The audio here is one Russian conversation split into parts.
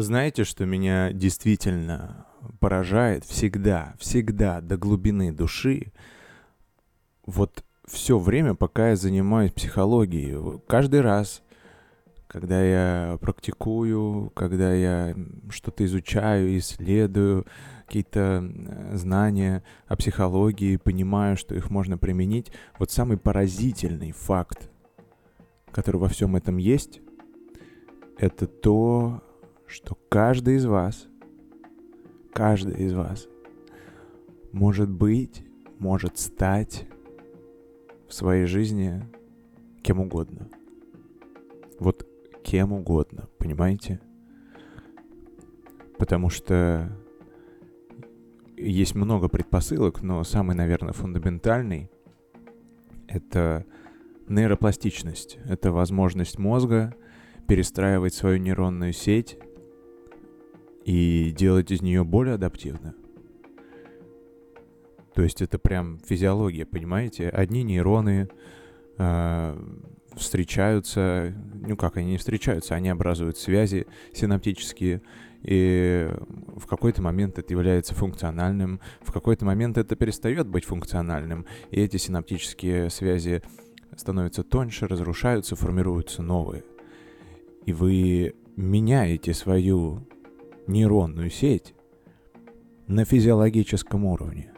Знаете, что меня действительно поражает всегда, всегда до глубины души? Вот все время, пока я занимаюсь психологией, каждый раз, когда я практикую, когда я что-то изучаю, исследую, какие-то знания о психологии, понимаю, что их можно применить, вот самый поразительный факт, который во всем этом есть, это то, что каждый из вас, каждый из вас может быть, может стать в своей жизни кем угодно. Вот кем угодно, понимаете? Потому что есть много предпосылок, но самый, наверное, фундаментальный — это нейропластичность. Это возможность мозга перестраивать свою нейронную сеть и делать из нее более адаптивно. То есть это прям физиология, понимаете? Одни нейроны э, встречаются, ну как они не встречаются, они образуют связи синаптические, и в какой-то момент это является функциональным, в какой-то момент это перестает быть функциональным, и эти синаптические связи становятся тоньше, разрушаются, формируются новые. И вы меняете свою нейронную сеть на физиологическом уровне.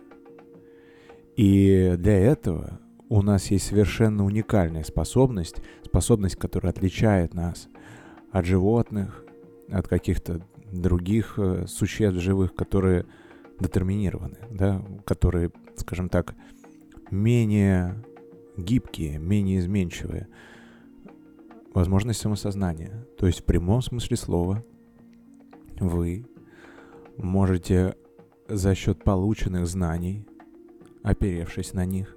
И для этого у нас есть совершенно уникальная способность, способность, которая отличает нас от животных, от каких-то других э, существ живых, которые детерминированы, да, которые, скажем так, менее гибкие, менее изменчивые. Возможность самосознания. То есть в прямом смысле слова вы можете за счет полученных знаний, оперевшись на них,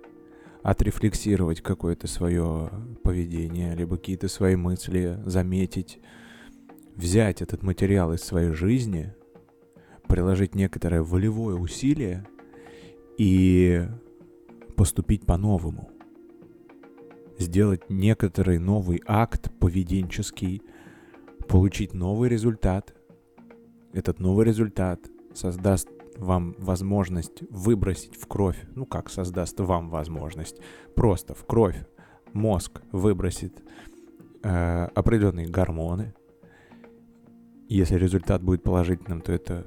отрефлексировать какое-то свое поведение, либо какие-то свои мысли, заметить, взять этот материал из своей жизни, приложить некоторое волевое усилие и поступить по-новому. Сделать некоторый новый акт поведенческий, получить новый результат. Этот новый результат создаст вам возможность выбросить в кровь, ну как создаст вам возможность, просто в кровь мозг выбросит э, определенные гормоны, если результат будет положительным, то это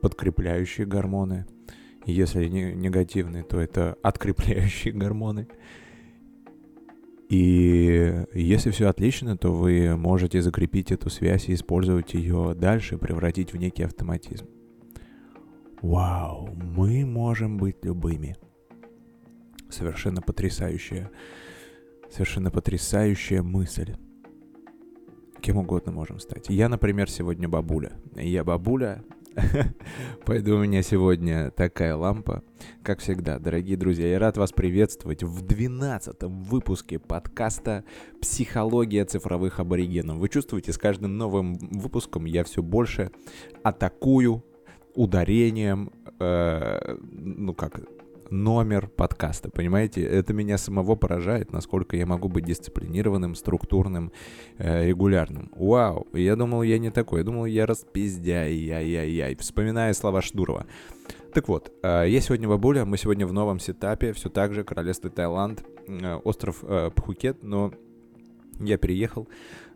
подкрепляющие гормоны. Если не, негативный, то это открепляющие гормоны. И если все отлично, то вы можете закрепить эту связь и использовать ее дальше, превратить в некий автоматизм. Вау, мы можем быть любыми. Совершенно потрясающая, совершенно потрясающая мысль кем угодно можем стать. Я, например, сегодня бабуля. Я бабуля, Поэтому у меня сегодня такая лампа. Как всегда, дорогие друзья, я рад вас приветствовать в 12 выпуске подкаста «Психология цифровых аборигенов». Вы чувствуете, с каждым новым выпуском я все больше атакую ударением, э, ну как, номер подкаста, понимаете? Это меня самого поражает, насколько я могу быть дисциплинированным, структурным, э, регулярным. Вау, я думал, я не такой, я думал, я распиздяй, яй-яй-яй, вспоминая слова Шдурова. Так вот, э, я сегодня бабуля, мы сегодня в новом сетапе, все так же, королевство Таиланд, э, остров э, Пхукет, но я переехал,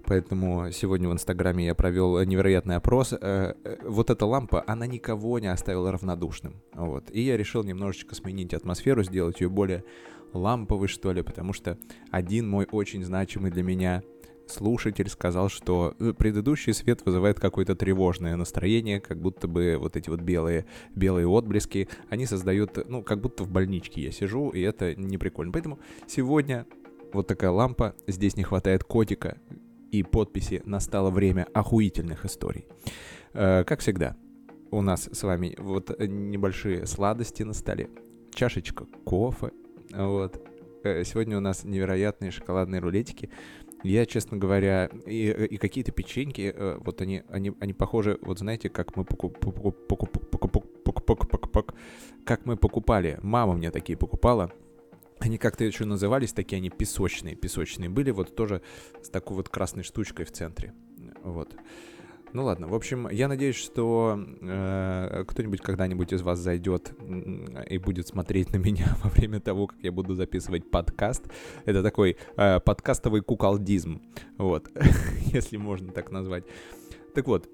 Поэтому сегодня в Инстаграме я провел невероятный опрос. Э, э, вот эта лампа, она никого не оставила равнодушным. Вот. И я решил немножечко сменить атмосферу, сделать ее более ламповой, что ли, потому что один мой очень значимый для меня слушатель сказал, что э, предыдущий свет вызывает какое-то тревожное настроение, как будто бы вот эти вот белые, белые отблески, они создают, ну, как будто в больничке я сижу, и это не прикольно. Поэтому сегодня вот такая лампа, здесь не хватает котика, и подписи «Настало время охуительных историй». Э, как всегда, у нас с вами вот небольшие сладости на столе, чашечка кофе, вот. Э, сегодня у нас невероятные шоколадные рулетики. Я, честно говоря, и, и какие-то печеньки, э, вот они, они, они похожи, вот знаете, как мы покуп, покуп, покуп, покуп, покуп, покуп, как мы покупали. Мама мне такие покупала. Они как-то еще назывались, такие они песочные, песочные были, вот тоже с такой вот красной штучкой в центре. Вот. Ну ладно, в общем, я надеюсь, что э, кто-нибудь когда-нибудь из вас зайдет и будет смотреть на меня во время того, как я буду записывать подкаст. Это такой э, подкастовый куколдизм, вот, если можно так назвать. Так вот,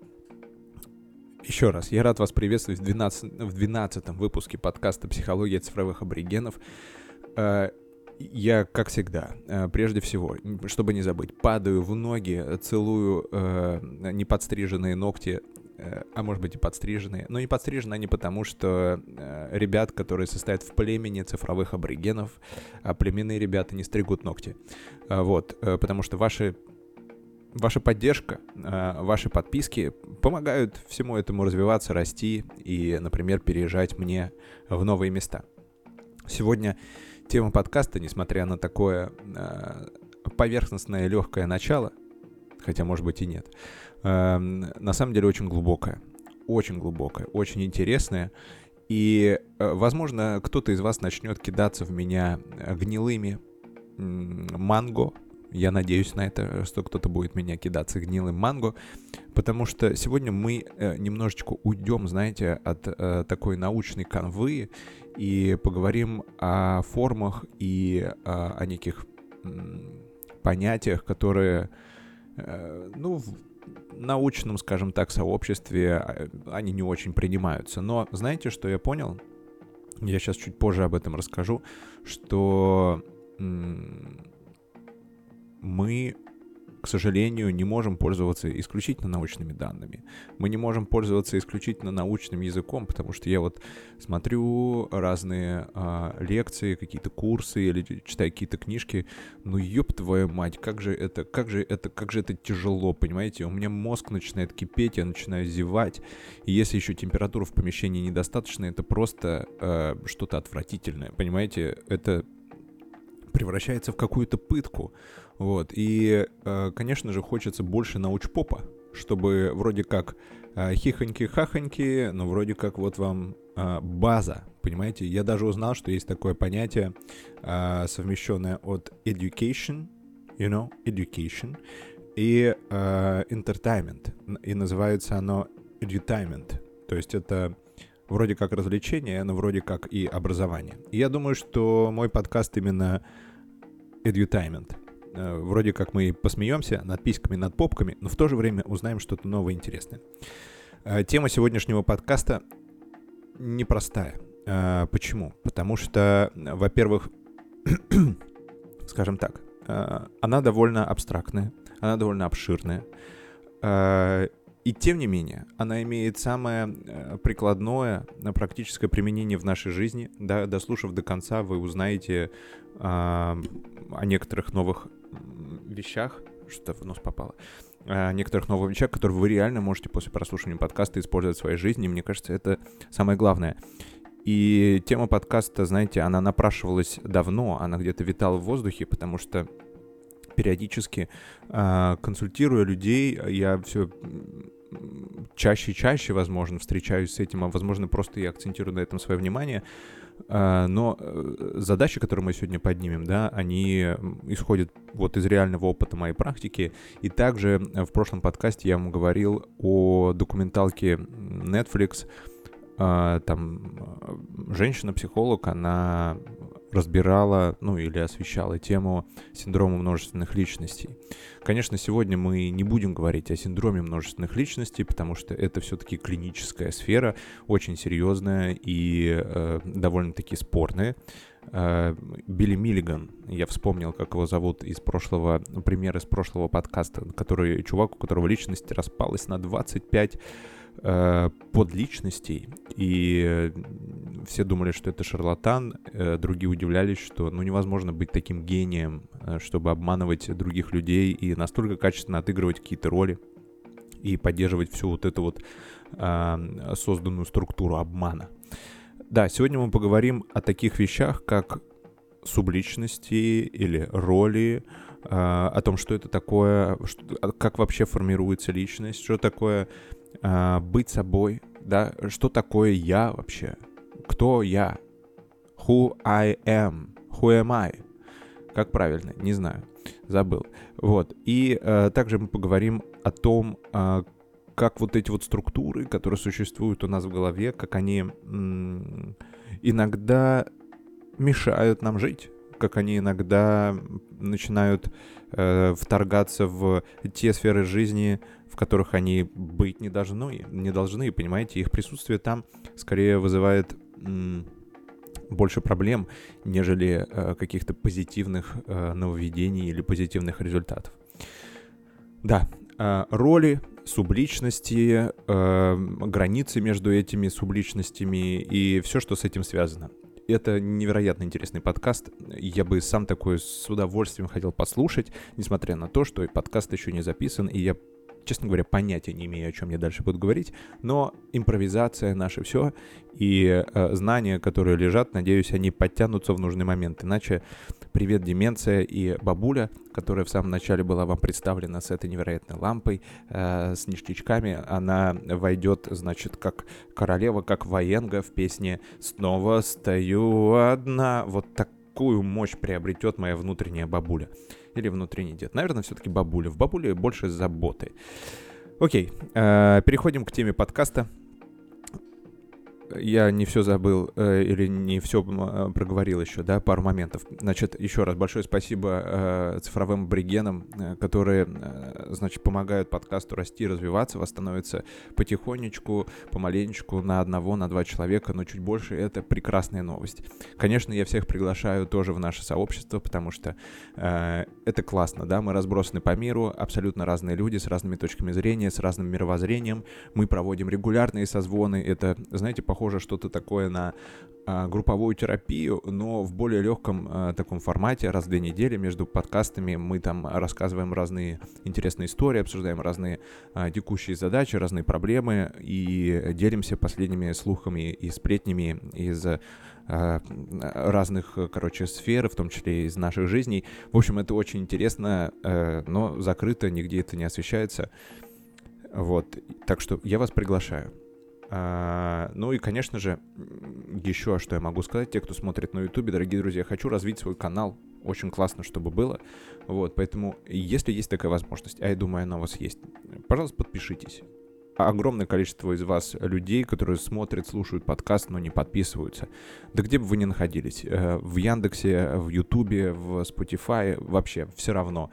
еще раз, я рад вас приветствовать в 12, в 12 выпуске подкаста «Психология цифровых аборигенов». Э, я, как всегда, э, прежде всего, чтобы не забыть, падаю в ноги, целую э, неподстриженные ногти, э, а может быть и подстриженные. Но не подстрижены они потому, что э, ребят, которые состоят в племени цифровых аборигенов, а племенные ребята не стригут ногти. Э, вот, э, потому что ваши ваша поддержка, э, ваши подписки помогают всему этому развиваться, расти и, например, переезжать мне в новые места. Сегодня Тема подкаста, несмотря на такое э, поверхностное легкое начало, хотя, может быть, и нет, э, на самом деле очень глубокая. Очень глубокая, очень интересная. И, э, возможно, кто-то из вас начнет кидаться в меня гнилыми манго. Я надеюсь на это, что кто-то будет меня кидаться гнилым манго, потому что сегодня мы э, немножечко уйдем, знаете, от э, такой научной канвы и поговорим о формах и о, о неких понятиях, которые, э, ну, в научном, скажем так, сообществе а, они не очень принимаются. Но знаете, что я понял? Я сейчас чуть позже об этом расскажу, что мы к сожалению, не можем пользоваться исключительно научными данными. Мы не можем пользоваться исключительно научным языком, потому что я вот смотрю разные а, лекции, какие-то курсы или читаю какие-то книжки. Ну, ёб твою мать, как же это, как же это, как же это тяжело, понимаете? У меня мозг начинает кипеть, я начинаю зевать. И если еще температура в помещении недостаточно, это просто а, что-то отвратительное, понимаете? Это превращается в какую-то пытку. Вот. И, э, конечно же, хочется больше научпопа, чтобы вроде как э, хихоньки-хахоньки, но вроде как вот вам э, база, понимаете? Я даже узнал, что есть такое понятие, совмещенное от education, you know, education, и entertainment, и называется оно edutainment, то есть это вроде как развлечение, но вроде как и образование. И я думаю, что мой подкаст именно edutainment. Э, вроде как мы посмеемся над письками, над попками, но в то же время узнаем что-то новое интересное. Э, тема сегодняшнего подкаста непростая. Э, почему? Потому что, во-первых, скажем так, она довольно абстрактная, она довольно обширная. И тем не менее, она имеет самое прикладное практическое применение в нашей жизни. Дослушав до конца, вы узнаете о некоторых новых вещах, что в нос попало, о некоторых новых вещах, которые вы реально можете после прослушивания подкаста использовать в своей жизни. мне кажется, это самое главное. И тема подкаста, знаете, она напрашивалась давно, она где-то витала в воздухе, потому что периодически э, консультируя людей, я все чаще и чаще, возможно, встречаюсь с этим, а возможно, просто я акцентирую на этом свое внимание. А, но э, задачи, которые мы сегодня поднимем, да, они исходят вот из реального опыта моей практики. И также в прошлом подкасте я вам говорил о документалке Netflix, а, там э, женщина-психолог, она разбирала, ну или освещала тему синдрома множественных личностей. Конечно, сегодня мы не будем говорить о синдроме множественных личностей, потому что это все-таки клиническая сфера, очень серьезная и э, довольно-таки спорная. Э, Билли Миллиган, я вспомнил, как его зовут из прошлого, пример из прошлого подкаста, который, чувак, у которого личность распалась на 25 э, подличностей, и все думали, что это шарлатан, э, другие удивлялись, что ну невозможно быть таким гением, э, чтобы обманывать других людей и настолько качественно отыгрывать какие-то роли и поддерживать всю вот эту вот э, созданную структуру обмана. Да, сегодня мы поговорим о таких вещах, как субличности или роли, э, о том, что это такое, как вообще формируется личность, что такое э, быть собой, да, что такое я вообще, кто я, who I am, who am I, как правильно, не знаю, забыл. Вот, и э, также мы поговорим о том, э, как вот эти вот структуры, которые существуют у нас в голове, как они иногда мешают нам жить, как они иногда начинают э, вторгаться в те сферы жизни, в которых они быть не должны, не должны, понимаете, их присутствие там скорее вызывает больше проблем, нежели э, каких-то позитивных э, нововведений или позитивных результатов. Да, э, роли, субличности, э, границы между этими субличностями и все, что с этим связано. Это невероятно интересный подкаст. Я бы сам такой с удовольствием хотел послушать, несмотря на то, что подкаст еще не записан, и я честно говоря, понятия не имею, о чем я дальше буду говорить, но импровизация наше все, и э, знания, которые лежат, надеюсь, они подтянутся в нужный момент. Иначе привет, деменция и бабуля, которая в самом начале была вам представлена с этой невероятной лампой, э, с ништячками, она войдет, значит, как королева, как военга в песне «Снова стою одна». Вот такую мощь приобретет моя внутренняя бабуля или внутренний дед? Наверное, все-таки бабуля. В бабуле больше заботы. Окей, э, переходим к теме подкаста я не все забыл э, или не все э, проговорил еще, да, пару моментов. Значит, еще раз большое спасибо э, цифровым аборигенам, э, которые, э, значит, помогают подкасту расти, развиваться, восстановиться потихонечку, помаленечку на одного, на два человека, но чуть больше. Это прекрасная новость. Конечно, я всех приглашаю тоже в наше сообщество, потому что э, это классно, да, мы разбросаны по миру, абсолютно разные люди с разными точками зрения, с разным мировоззрением. Мы проводим регулярные созвоны. Это, знаете, похоже похоже что-то такое на а, групповую терапию, но в более легком а, таком формате, раз в две недели между подкастами мы там рассказываем разные интересные истории, обсуждаем разные а, текущие задачи, разные проблемы и делимся последними слухами и сплетнями из разных, короче, сфер, в том числе из наших жизней. В общем, это очень интересно, э, но закрыто, нигде это не освещается. Вот, так что я вас приглашаю. А, ну и, конечно же, еще что я могу сказать, те, кто смотрит на YouTube, дорогие друзья, хочу развить свой канал. Очень классно, чтобы было. Вот, поэтому, если есть такая возможность, а я думаю, она у вас есть, пожалуйста, подпишитесь. Огромное количество из вас людей, которые смотрят, слушают подкаст, но не подписываются. Да где бы вы ни находились, э, в Яндексе, в Ютубе, в Spotify, вообще все равно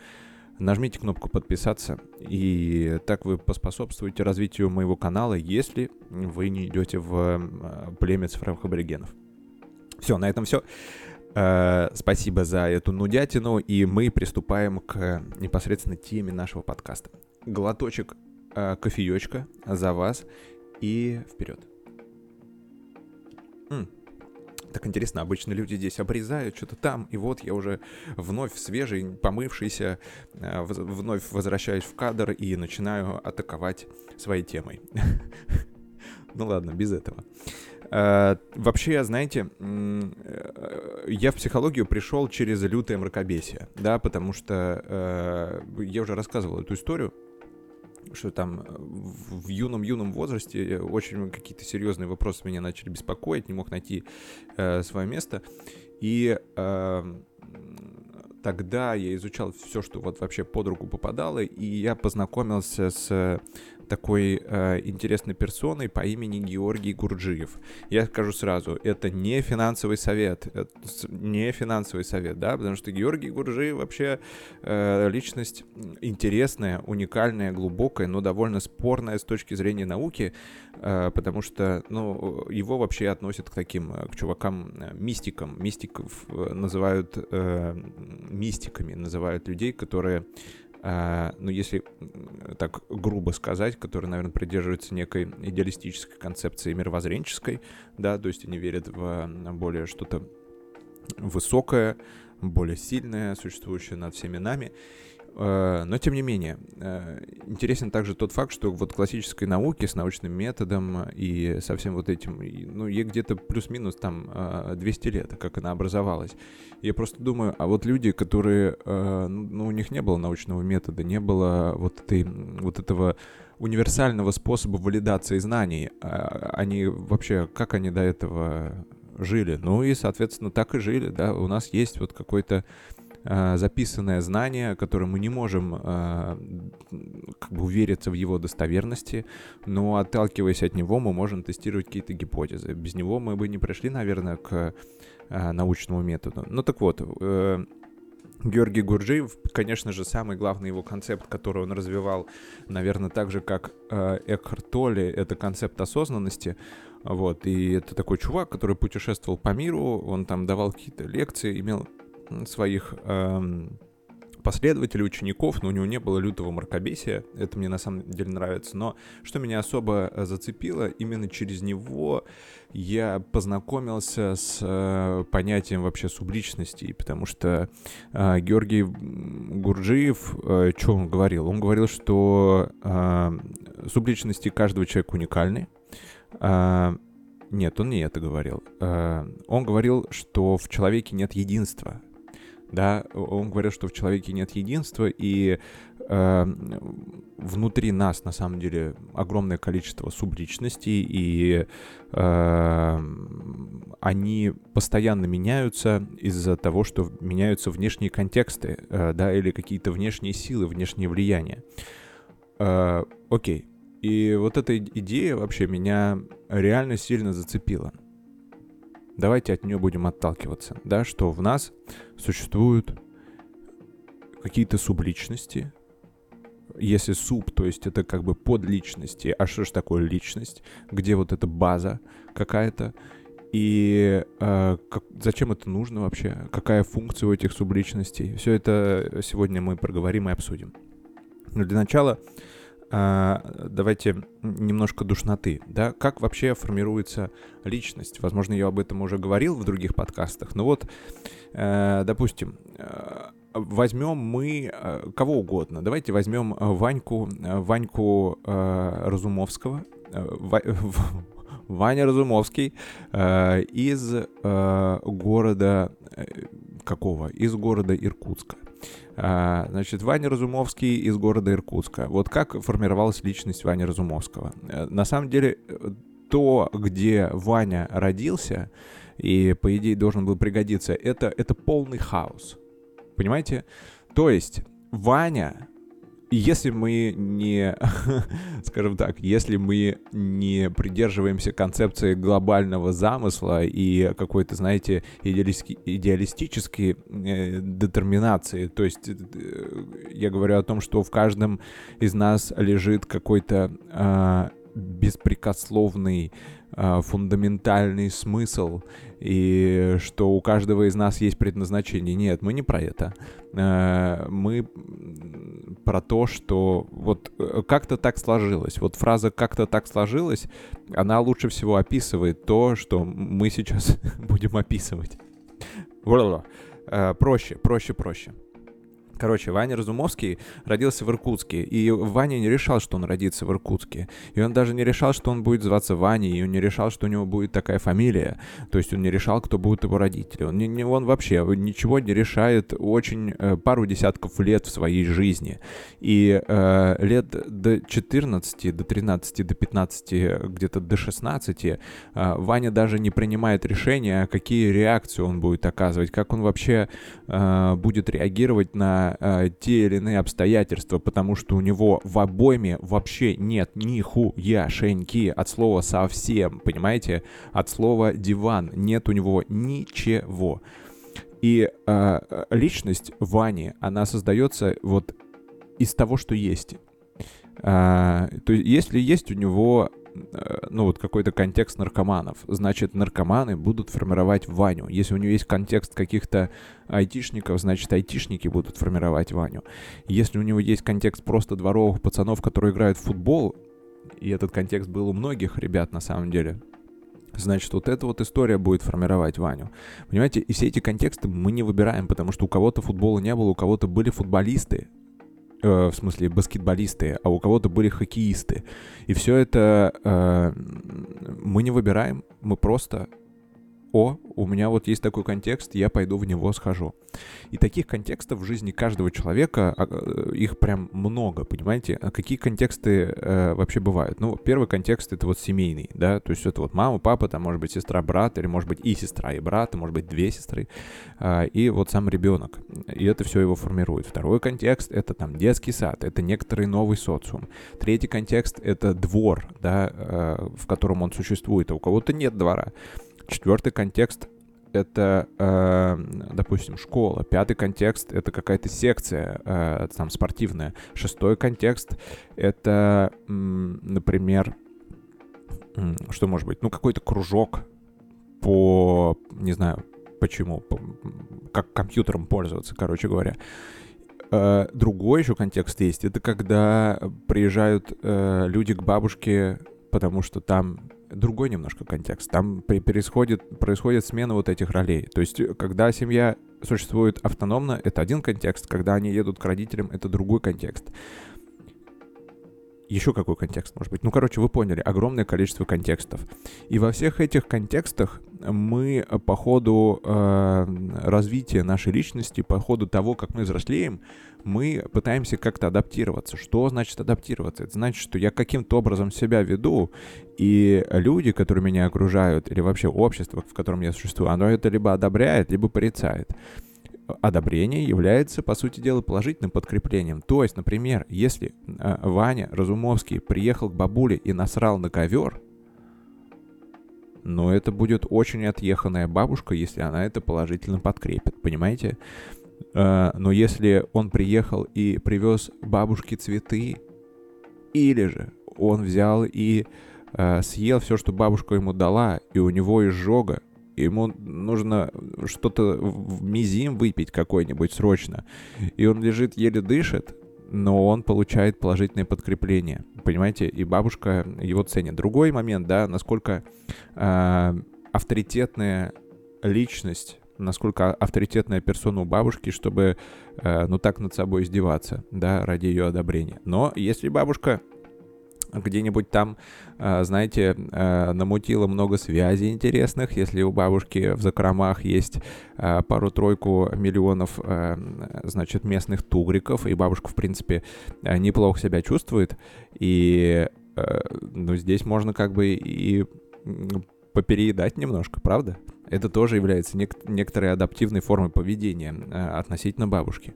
нажмите кнопку подписаться, и так вы поспособствуете развитию моего канала, если вы не идете в э, племя цифровых аборигенов. Все, на этом все. Э, спасибо за эту нудятину, и мы приступаем к непосредственно теме нашего подкаста. Глоточек э, кофеечка за вас и вперед. М. Так интересно, обычно люди здесь обрезают что-то там, и вот я уже вновь свежий, помывшийся, э, вновь возвращаюсь в кадр и начинаю атаковать своей темой. Ну ладно, без этого. Uh, вообще, знаете, э, я в психологию пришел через лютое мракобесие, да, потому что я уже рассказывал эту историю что там э, в юном-юном возрасте очень какие-то серьезные вопросы меня начали беспокоить, не мог найти э, свое место. И э, тогда я изучал все, что вот вообще под руку попадало, и я познакомился с такой э, интересной персоной по имени Георгий Гурджиев. Я скажу сразу, это не финансовый совет, это не финансовый совет, да, потому что Георгий Гурджиев вообще э, личность интересная, уникальная, глубокая, но довольно спорная с точки зрения науки, э, потому что, ну, его вообще относят к таким, э, к чувакам э, мистикам. Мистиков э, называют э, мистиками, называют людей, которые ну, если так грубо сказать, которые, наверное, придерживаются некой идеалистической концепции мировоззренческой, да, то есть они верят в более что-то высокое, более сильное, существующее над всеми нами. Э, но тем не менее, э, интересен также тот факт, что вот классической науке с научным методом и со всем вот этим, ну, ей где-то плюс-минус там 200 э, лет, как она образовалась. Я просто думаю, а вот люди, которые, ну, ну, у них не было научного метода, не было вот, этой, вот этого универсального способа валидации знаний, а они вообще, как они до этого жили? Ну и, соответственно, так и жили, да, у нас есть вот какой-то записанное знание, которое мы не можем э, как бы увериться в его достоверности, но отталкиваясь от него, мы можем тестировать какие-то гипотезы. Без него мы бы не пришли, наверное, к э, научному методу. Ну так вот, э, Георгий Гурджиев, конечно же, самый главный его концепт, который он развивал, наверное, так же, как э, Экхарт Толли, это концепт осознанности. Вот, и это такой чувак, который путешествовал по миру, он там давал какие-то лекции, имел своих эм, последователей, учеников, но у него не было лютого мракобесия, это мне на самом деле нравится, но что меня особо э, зацепило, именно через него я познакомился с э, понятием вообще субличности, потому что э, Георгий Гурджиев, э, что он говорил? Он говорил, что э, субличности каждого человека уникальны, э, нет, он не это говорил. Э, он говорил, что в человеке нет единства да, он говорил, что в человеке нет единства, и э, внутри нас, на самом деле, огромное количество субличностей, и э, они постоянно меняются из-за того, что меняются внешние контексты, э, да, или какие-то внешние силы, внешние влияния. Э, окей. И вот эта идея вообще меня реально сильно зацепила давайте от нее будем отталкиваться, да, что в нас существуют какие-то субличности, если суб, то есть это как бы подличности, а что же такое личность, где вот эта база какая-то, и э, как, зачем это нужно вообще, какая функция у этих субличностей, все это сегодня мы проговорим и обсудим. Но для начала давайте немножко душноты, да, как вообще формируется личность. Возможно, я об этом уже говорил в других подкастах, но вот, э, допустим, э, возьмем мы э, кого угодно. Давайте возьмем Ваньку, Ваньку Разумовского, Ваня Разумовский из города какого? Из города Иркутска. А, значит, Ваня Разумовский из города Иркутска. Вот как формировалась личность Вани Разумовского? Э, на самом деле, то, где Ваня родился, и, по идее, должен был пригодиться, это, это полный хаос. Понимаете? То есть Ваня если мы не, скажем так, если мы не придерживаемся концепции глобального замысла и какой-то, знаете, идеалистической э, детерминации, то есть э, я говорю о том, что в каждом из нас лежит какой-то э, беспрекословный э, фундаментальный смысл, и что у каждого из нас есть предназначение. Нет, мы не про это. Э, мы про то, что вот э, как-то так сложилось. Вот фраза «как-то так сложилось», она лучше всего описывает то, что мы сейчас будем описывать. Проще, проще, проще. Короче, Ваня Разумовский родился в Иркутске, и Ваня не решал, что он родится в Иркутске. И он даже не решал, что он будет зваться Ваней, и он не решал, что у него будет такая фамилия. То есть он не решал, кто будут его родители. Он, не, он вообще ничего не решает очень э, пару десятков лет в своей жизни. И э, лет до 14, до 13, до 15, где-то до 16 э, Ваня даже не принимает решения, какие реакции он будет оказывать, как он вообще э, будет реагировать на э, те или иные обстоятельства, потому что у него в обойме вообще нет ни хуяшеньки от слова совсем, понимаете? От слова диван нет у него ничего. И э, личность Вани, она создается вот из того, что есть. А, то есть, если есть у него ну вот какой-то контекст наркоманов. Значит, наркоманы будут формировать Ваню. Если у него есть контекст каких-то айтишников, значит, айтишники будут формировать Ваню. Если у него есть контекст просто дворовых пацанов, которые играют в футбол, и этот контекст был у многих ребят на самом деле, Значит, вот эта вот история будет формировать Ваню. Понимаете, и все эти контексты мы не выбираем, потому что у кого-то футбола не было, у кого-то были футболисты, э, в смысле баскетболисты, а у кого-то были хоккеисты. И все это э, мы не выбираем, мы просто о, у меня вот есть такой контекст, я пойду в него схожу. И таких контекстов в жизни каждого человека, а, э, их прям много, понимаете? А какие контексты э, вообще бывают? Ну, первый контекст — это вот семейный, да, то есть это вот мама, папа, там, может быть, сестра, брат, или, может быть, и сестра, и брат, может быть, две сестры, э, и вот сам ребенок. И это все его формирует. Второй контекст — это там детский сад, это некоторый новый социум. Третий контекст — это двор, да, э, в котором он существует, а у кого-то нет двора. Четвертый контекст это, э, допустим, школа. Пятый контекст — это какая-то секция э, там спортивная. Шестой контекст — это, например, что может быть? Ну, какой-то кружок по, не знаю, почему, по, как компьютером пользоваться, короче говоря. Э, другой еще контекст есть. Это когда приезжают э, люди к бабушке, потому что там другой немножко контекст. Там происходит, происходит смена вот этих ролей. То есть, когда семья существует автономно, это один контекст. Когда они едут к родителям, это другой контекст. Еще какой контекст может быть? Ну, короче, вы поняли, огромное количество контекстов. И во всех этих контекстах мы по ходу э, развития нашей личности, по ходу того, как мы взрослеем, мы пытаемся как-то адаптироваться. Что значит адаптироваться? Это значит, что я каким-то образом себя веду, и люди, которые меня окружают, или вообще общество, в котором я существую, оно это либо одобряет, либо порицает одобрение является, по сути дела, положительным подкреплением. То есть, например, если э, Ваня Разумовский приехал к бабуле и насрал на ковер, но это будет очень отъеханная бабушка, если она это положительно подкрепит, понимаете? Э, но если он приехал и привез бабушке цветы, или же он взял и э, съел все, что бабушка ему дала, и у него изжога, ему нужно что-то в мизим выпить какой-нибудь срочно, и он лежит, еле дышит, но он получает положительное подкрепление, понимаете, и бабушка его ценит. Другой момент, да, насколько э, авторитетная личность, насколько авторитетная персона у бабушки, чтобы, э, ну, так над собой издеваться, да, ради ее одобрения. Но если бабушка где-нибудь там, а, знаете, а, намутила много связей интересных. Если у бабушки в закромах есть а, пару-тройку миллионов, значит, местных тугриков, и бабушка, в принципе, неплохо себя чувствует, и, ну, здесь можно как бы и попереедать немножко, правда? Это тоже является нек- некоторой адаптивной формой поведения относительно бабушки.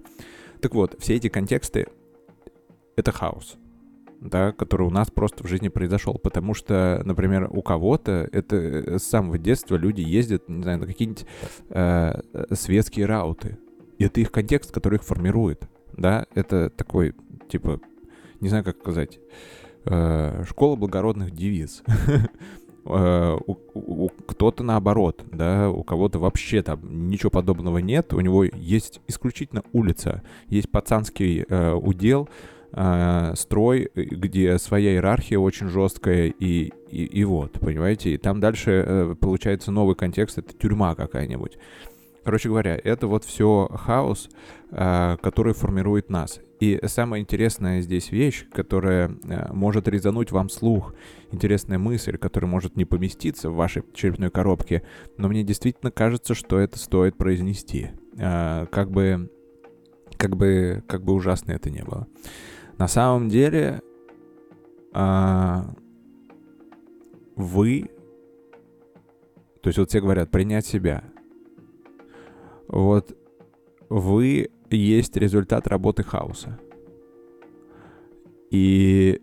Так вот, все эти контексты — это хаос да, который у нас просто в жизни произошел. Потому что, например, у кого-то это э, с самого детства люди ездят, не знаю, на какие-нибудь э, светские рауты. И это их контекст, который их формирует. Да, это такой, типа, не знаю, как сказать, э, школа благородных девиз. У, кто-то наоборот, да, у кого-то вообще там ничего подобного нет, у него есть исключительно улица, есть пацанский uh, удел, э, строй, где своя иерархия очень жесткая, и, и, и вот, понимаете? И там дальше э, получается новый контекст, это тюрьма какая-нибудь. Короче говоря, это вот все хаос, э, который формирует нас. И самая интересная здесь вещь, которая может резануть вам слух, интересная мысль, которая может не поместиться в вашей черепной коробке, но мне действительно кажется, что это стоит произнести. Как бы, как бы, как бы ужасно это не было. На самом деле а, вы, то есть вот все говорят принять себя. Вот вы есть результат работы хаоса. И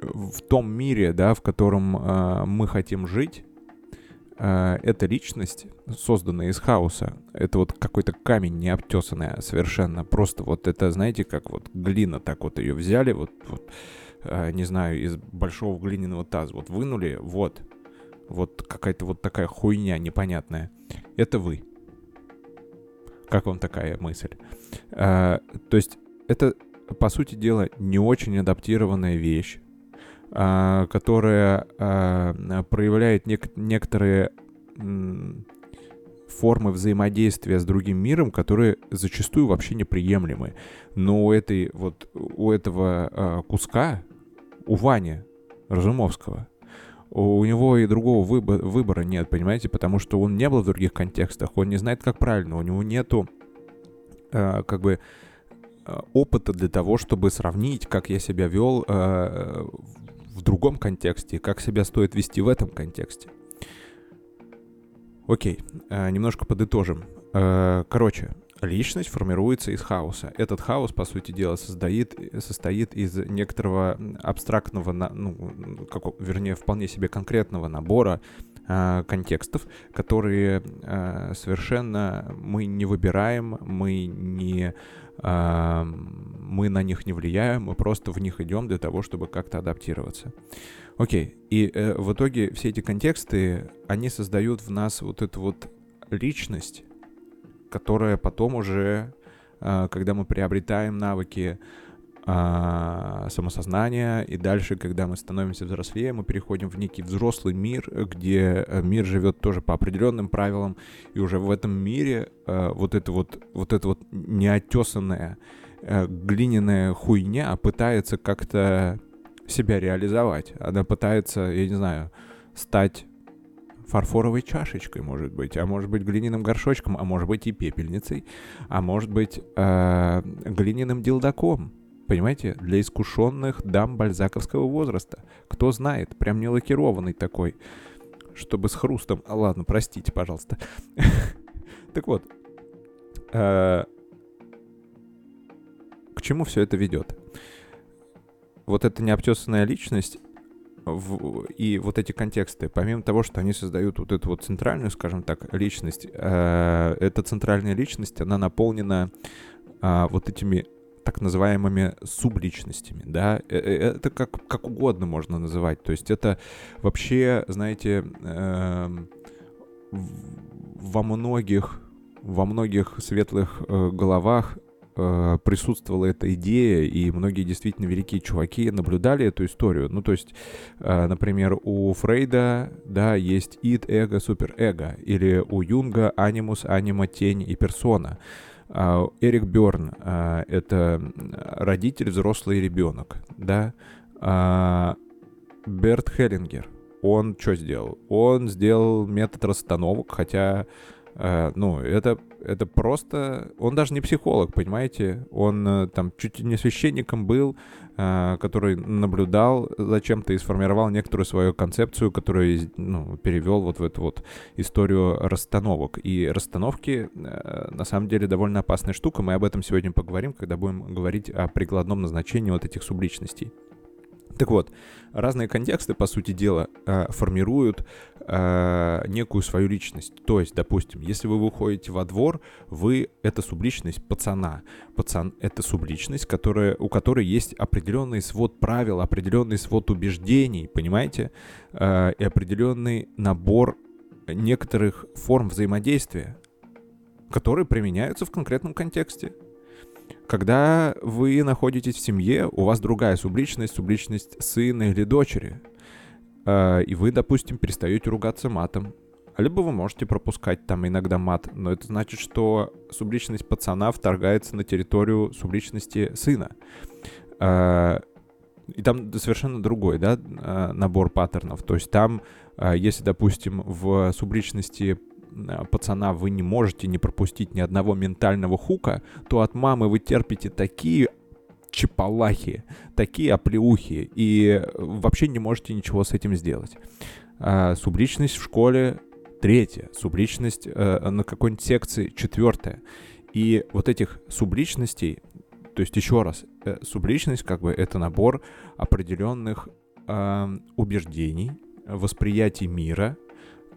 в том мире, да, в котором э, мы хотим жить, эта личность, созданная из хаоса, это вот какой-то камень необтесанный совершенно. Просто вот это, знаете, как вот глина, так вот ее взяли, вот, вот э, не знаю, из большого глиняного таза, вот вынули, вот, вот какая-то вот такая хуйня непонятная. Это вы. Как вам такая мысль? Э, то есть это, по сути дела, не очень адаптированная вещь а, которая а, проявляет нек- некоторые формы взаимодействия с другим миром, которые зачастую вообще неприемлемы. Но у этой вот у этого а, куска, у Вани Разумовского, у него и другого выбора, нет, понимаете, потому что он не был в других контекстах, он не знает, как правильно, у него нету как бы опыта для того, чтобы сравнить, как я себя вел в другом контексте, как себя стоит вести в этом контексте. Окей, э, немножко подытожим. Э, короче, личность формируется из хаоса. Этот хаос, по сути дела, создает, состоит из некоторого абстрактного, ну, как, вернее, вполне себе конкретного набора э, контекстов, которые совершенно мы не выбираем, мы не мы на них не влияем, мы просто в них идем для того, чтобы как-то адаптироваться. Окей, и э, в итоге все эти контексты, они создают в нас вот эту вот личность, которая потом уже, а, когда мы приобретаем навыки а, самосознания, и дальше, когда мы становимся взрослее, мы переходим в некий взрослый мир, где э, мир живет тоже по определенным правилам, и уже в этом мире э, вот это вот, вот это вот неотесанная э, глиняная хуйня пытается как-то себя реализовать. Она пытается, я не знаю, стать фарфоровой чашечкой, может быть, а может быть глиняным горшочком, а может быть и пепельницей, а может быть э, глиняным дилдаком. Понимаете, для искушенных дам бальзаковского возраста. Кто знает, прям не лакированный такой, чтобы с хрустом. А, ладно, простите, пожалуйста. Так вот, э, к чему все это ведет? Вот эта необтесанная личность в, и вот эти контексты, помимо того, что они создают вот эту вот центральную, скажем так, личность, э, эта центральная личность, она наполнена э, вот этими так называемыми субличностями, да, э, э, это как, как угодно можно называть, то есть это вообще, знаете, э, во многих во многих светлых э, головах э, присутствовала эта идея, и многие действительно великие чуваки наблюдали эту историю. Ну, то есть, э, например, у Фрейда, да, есть ид, эго, суперэго, или у Юнга анимус, анима, тень и персона. Uh, Эрик Берн uh, это родитель, взрослый ребенок, да. Uh, Берт Хеллингер, он что сделал? Он сделал метод расстановок, хотя ну, это, это просто... Он даже не психолог, понимаете? Он uh, там чуть не священником был, который наблюдал за чем-то и сформировал некоторую свою концепцию, которую ну, перевел вот в эту вот историю расстановок. И расстановки, на самом деле, довольно опасная штука. Мы об этом сегодня поговорим, когда будем говорить о прикладном назначении вот этих субличностей. Так вот, разные контексты, по сути дела, э, формируют э, некую свою личность. То есть, допустим, если вы выходите во двор, вы — это субличность пацана. Пацан — это субличность, которая, у которой есть определенный свод правил, определенный свод убеждений, понимаете? Э, и определенный набор некоторых форм взаимодействия, которые применяются в конкретном контексте. Когда вы находитесь в семье, у вас другая субличность, субличность сына или дочери. А, и вы, допустим, перестаете ругаться матом. Либо вы можете пропускать там иногда мат, но это значит, что субличность пацана вторгается на территорию субличности сына. А, и там совершенно другой, да, а, набор паттернов. То есть там, если, допустим, в субличности пацана вы не можете не пропустить ни одного ментального хука, то от мамы вы терпите такие чепалахи, такие оплеухи, и вообще не можете ничего с этим сделать. А, субличность в школе третья, субличность э, на какой-нибудь секции четвертая. И вот этих субличностей, то есть еще раз, э, субличность как бы это набор определенных э, убеждений, восприятий мира,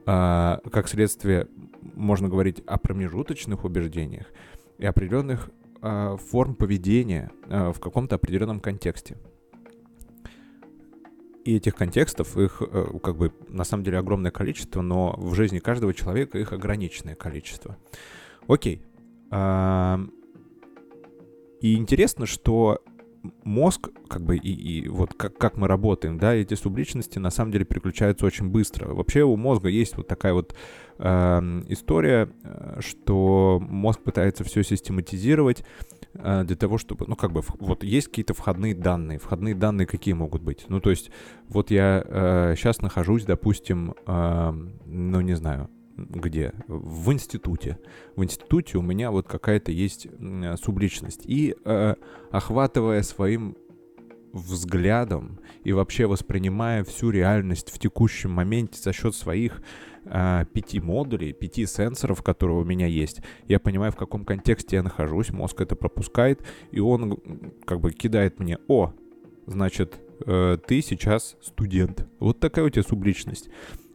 как следствие, можно говорить о промежуточных убеждениях и определенных а, форм поведения а, в каком-то определенном контексте. И этих контекстов, их э, как бы на самом деле огромное количество, но в жизни каждого человека их ограниченное количество. Окей. И интересно, что мозг, как бы, и, и вот как, как мы работаем, да, эти субличности на самом деле переключаются очень быстро. Вообще у мозга есть вот такая вот э, история, что мозг пытается все систематизировать э, для того, чтобы, ну, как бы, вот есть какие-то входные данные. Входные данные какие могут быть? Ну, то есть, вот я э, сейчас нахожусь, допустим, э, ну, не знаю, где? В институте. В институте у меня вот какая-то есть субличность. И э, охватывая своим взглядом и вообще воспринимая всю реальность в текущем моменте за счет своих э, пяти модулей, пяти сенсоров, которые у меня есть, я понимаю, в каком контексте я нахожусь, мозг это пропускает, и он как бы кидает мне, о, значит, э, ты сейчас студент. Вот такая у тебя субличность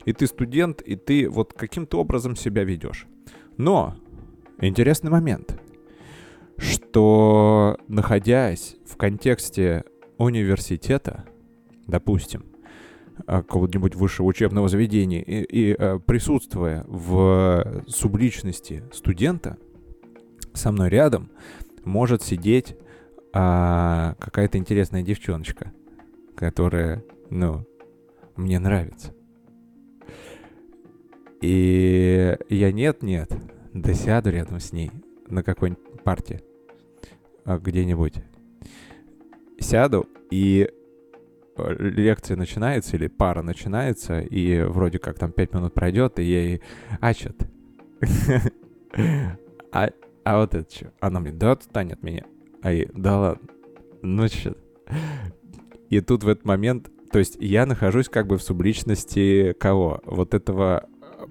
и ты студент, и ты вот каким-то образом себя ведешь. Но интересный момент, что находясь в контексте университета, допустим, а, какого-нибудь высшего учебного заведения и, и а, присутствуя в субличности студента, со мной рядом может сидеть а, какая-то интересная девчоночка, которая, ну, мне нравится. И я нет-нет, да рядом с ней на какой-нибудь парте а, где-нибудь. Сяду, и э, лекция начинается, или пара начинается, и вроде как там пять минут пройдет, и ей, а что ты? А, а вот это что? Она мне, да отстань от меня. А я, да ладно, ну что? И тут в этот момент, то есть я нахожусь как бы в субличности кого? Вот этого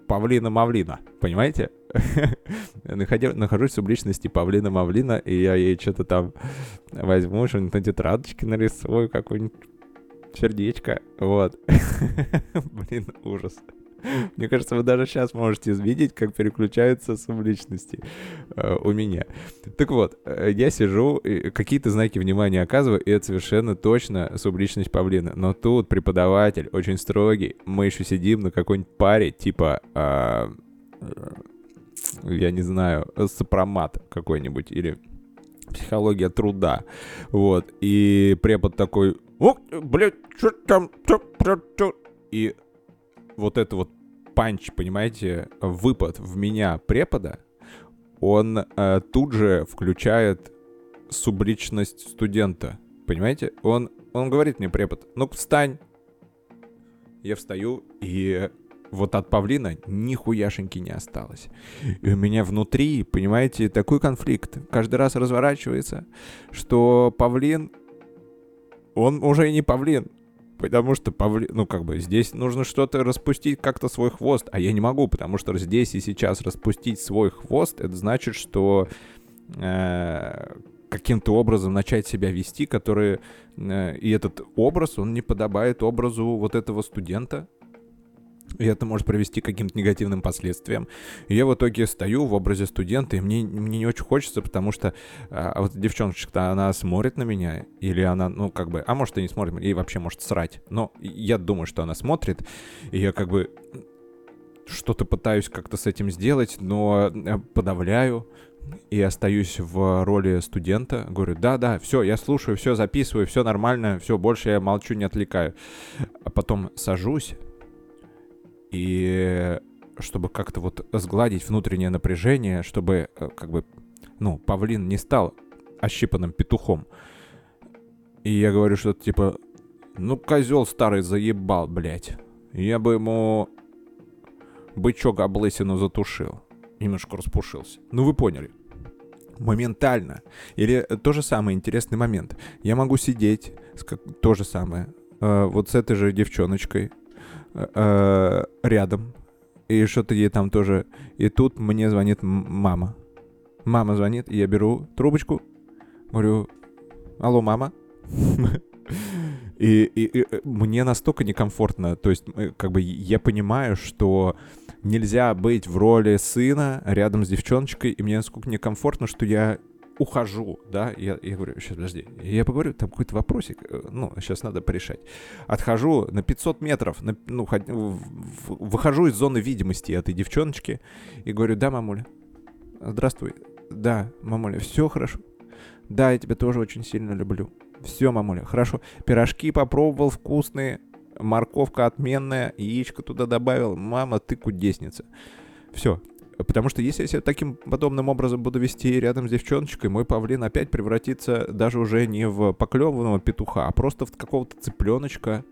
Павлина Мавлина, понимаете? Нахожусь в субличности Павлина Мавлина, и я ей что-то там возьму, что-нибудь на тетрадочке нарисую, какое-нибудь сердечко, вот. Блин, ужас. Мне кажется, вы даже сейчас можете видеть, как переключаются субличности э, у меня. Так вот, э, я сижу, какие-то знаки внимания оказываю, и это совершенно точно субличность павлина. Но тут преподаватель очень строгий. Мы еще сидим на какой-нибудь паре, типа... Э, я не знаю, сопромат какой-нибудь или психология труда. Вот. И препод такой, о, блядь, что там, и вот это вот панч, понимаете, выпад в меня препода, он э, тут же включает субличность студента. Понимаете? Он, он говорит мне, препод, ну встань. Я встаю, и вот от павлина нихуяшеньки не осталось. И у меня внутри, понимаете, такой конфликт каждый раз разворачивается, что павлин, он уже не павлин, Потому что, павли... ну, как бы, здесь нужно что-то распустить, как-то свой хвост, а я не могу, потому что здесь и сейчас распустить свой хвост, это значит, что э, каким-то образом начать себя вести, который... Э, и этот образ, он не подобает образу вот этого студента, и это может привести к каким-то негативным последствиям. И я в итоге стою в образе студента, и мне, мне не очень хочется, потому что а, вот девчоночка-то, она смотрит на меня, или она, ну, как бы, а может и не смотрит, и вообще может срать. Но я думаю, что она смотрит, и я как бы что-то пытаюсь как-то с этим сделать, но э, подавляю, и остаюсь в роли студента. Говорю, да-да, все, я слушаю, все записываю, все нормально, все, больше я молчу, не отвлекаю. А потом сажусь, и чтобы как-то вот сгладить внутреннее напряжение, чтобы э, как бы, ну, павлин не стал ощипанным петухом. И я говорю что-то типа, ну, козел старый заебал, блядь. Я бы ему бычок облысину затушил. Немножко распушился. Ну, вы поняли. Моментально. Или то же самое, интересный момент. Я могу сидеть, как, то же самое, э, вот с этой же девчоночкой, э, рядом. И что-то ей там тоже. И тут мне звонит мама. Мама звонит, и я беру трубочку. Говорю, алло, мама. И, и, и мне настолько некомфортно. То есть, э, как бы я понимаю, что нельзя быть в роли сына рядом с девчоночкой, и мне насколько некомфортно, что я ухожу, да, я, я говорю, сейчас, подожди, я поговорю, там какой-то вопросик, э, ну, сейчас надо порешать. Отхожу на 500 метров, на, ну, выхожу из зоны видимости этой девчоночки и говорю, да, мамуля, здравствуй, да, мамуля, все хорошо, да, я тебя тоже очень сильно люблю. Все, мамуля, хорошо. Пирожки попробовал, вкусные, морковка отменная, яичко туда добавил. Мама, ты кудесница. Все. Потому что если я себя таким подобным образом буду вести рядом с девчоночкой, мой павлин опять превратится даже уже не в поклеванного петуха, а просто в какого-то цыпленочка.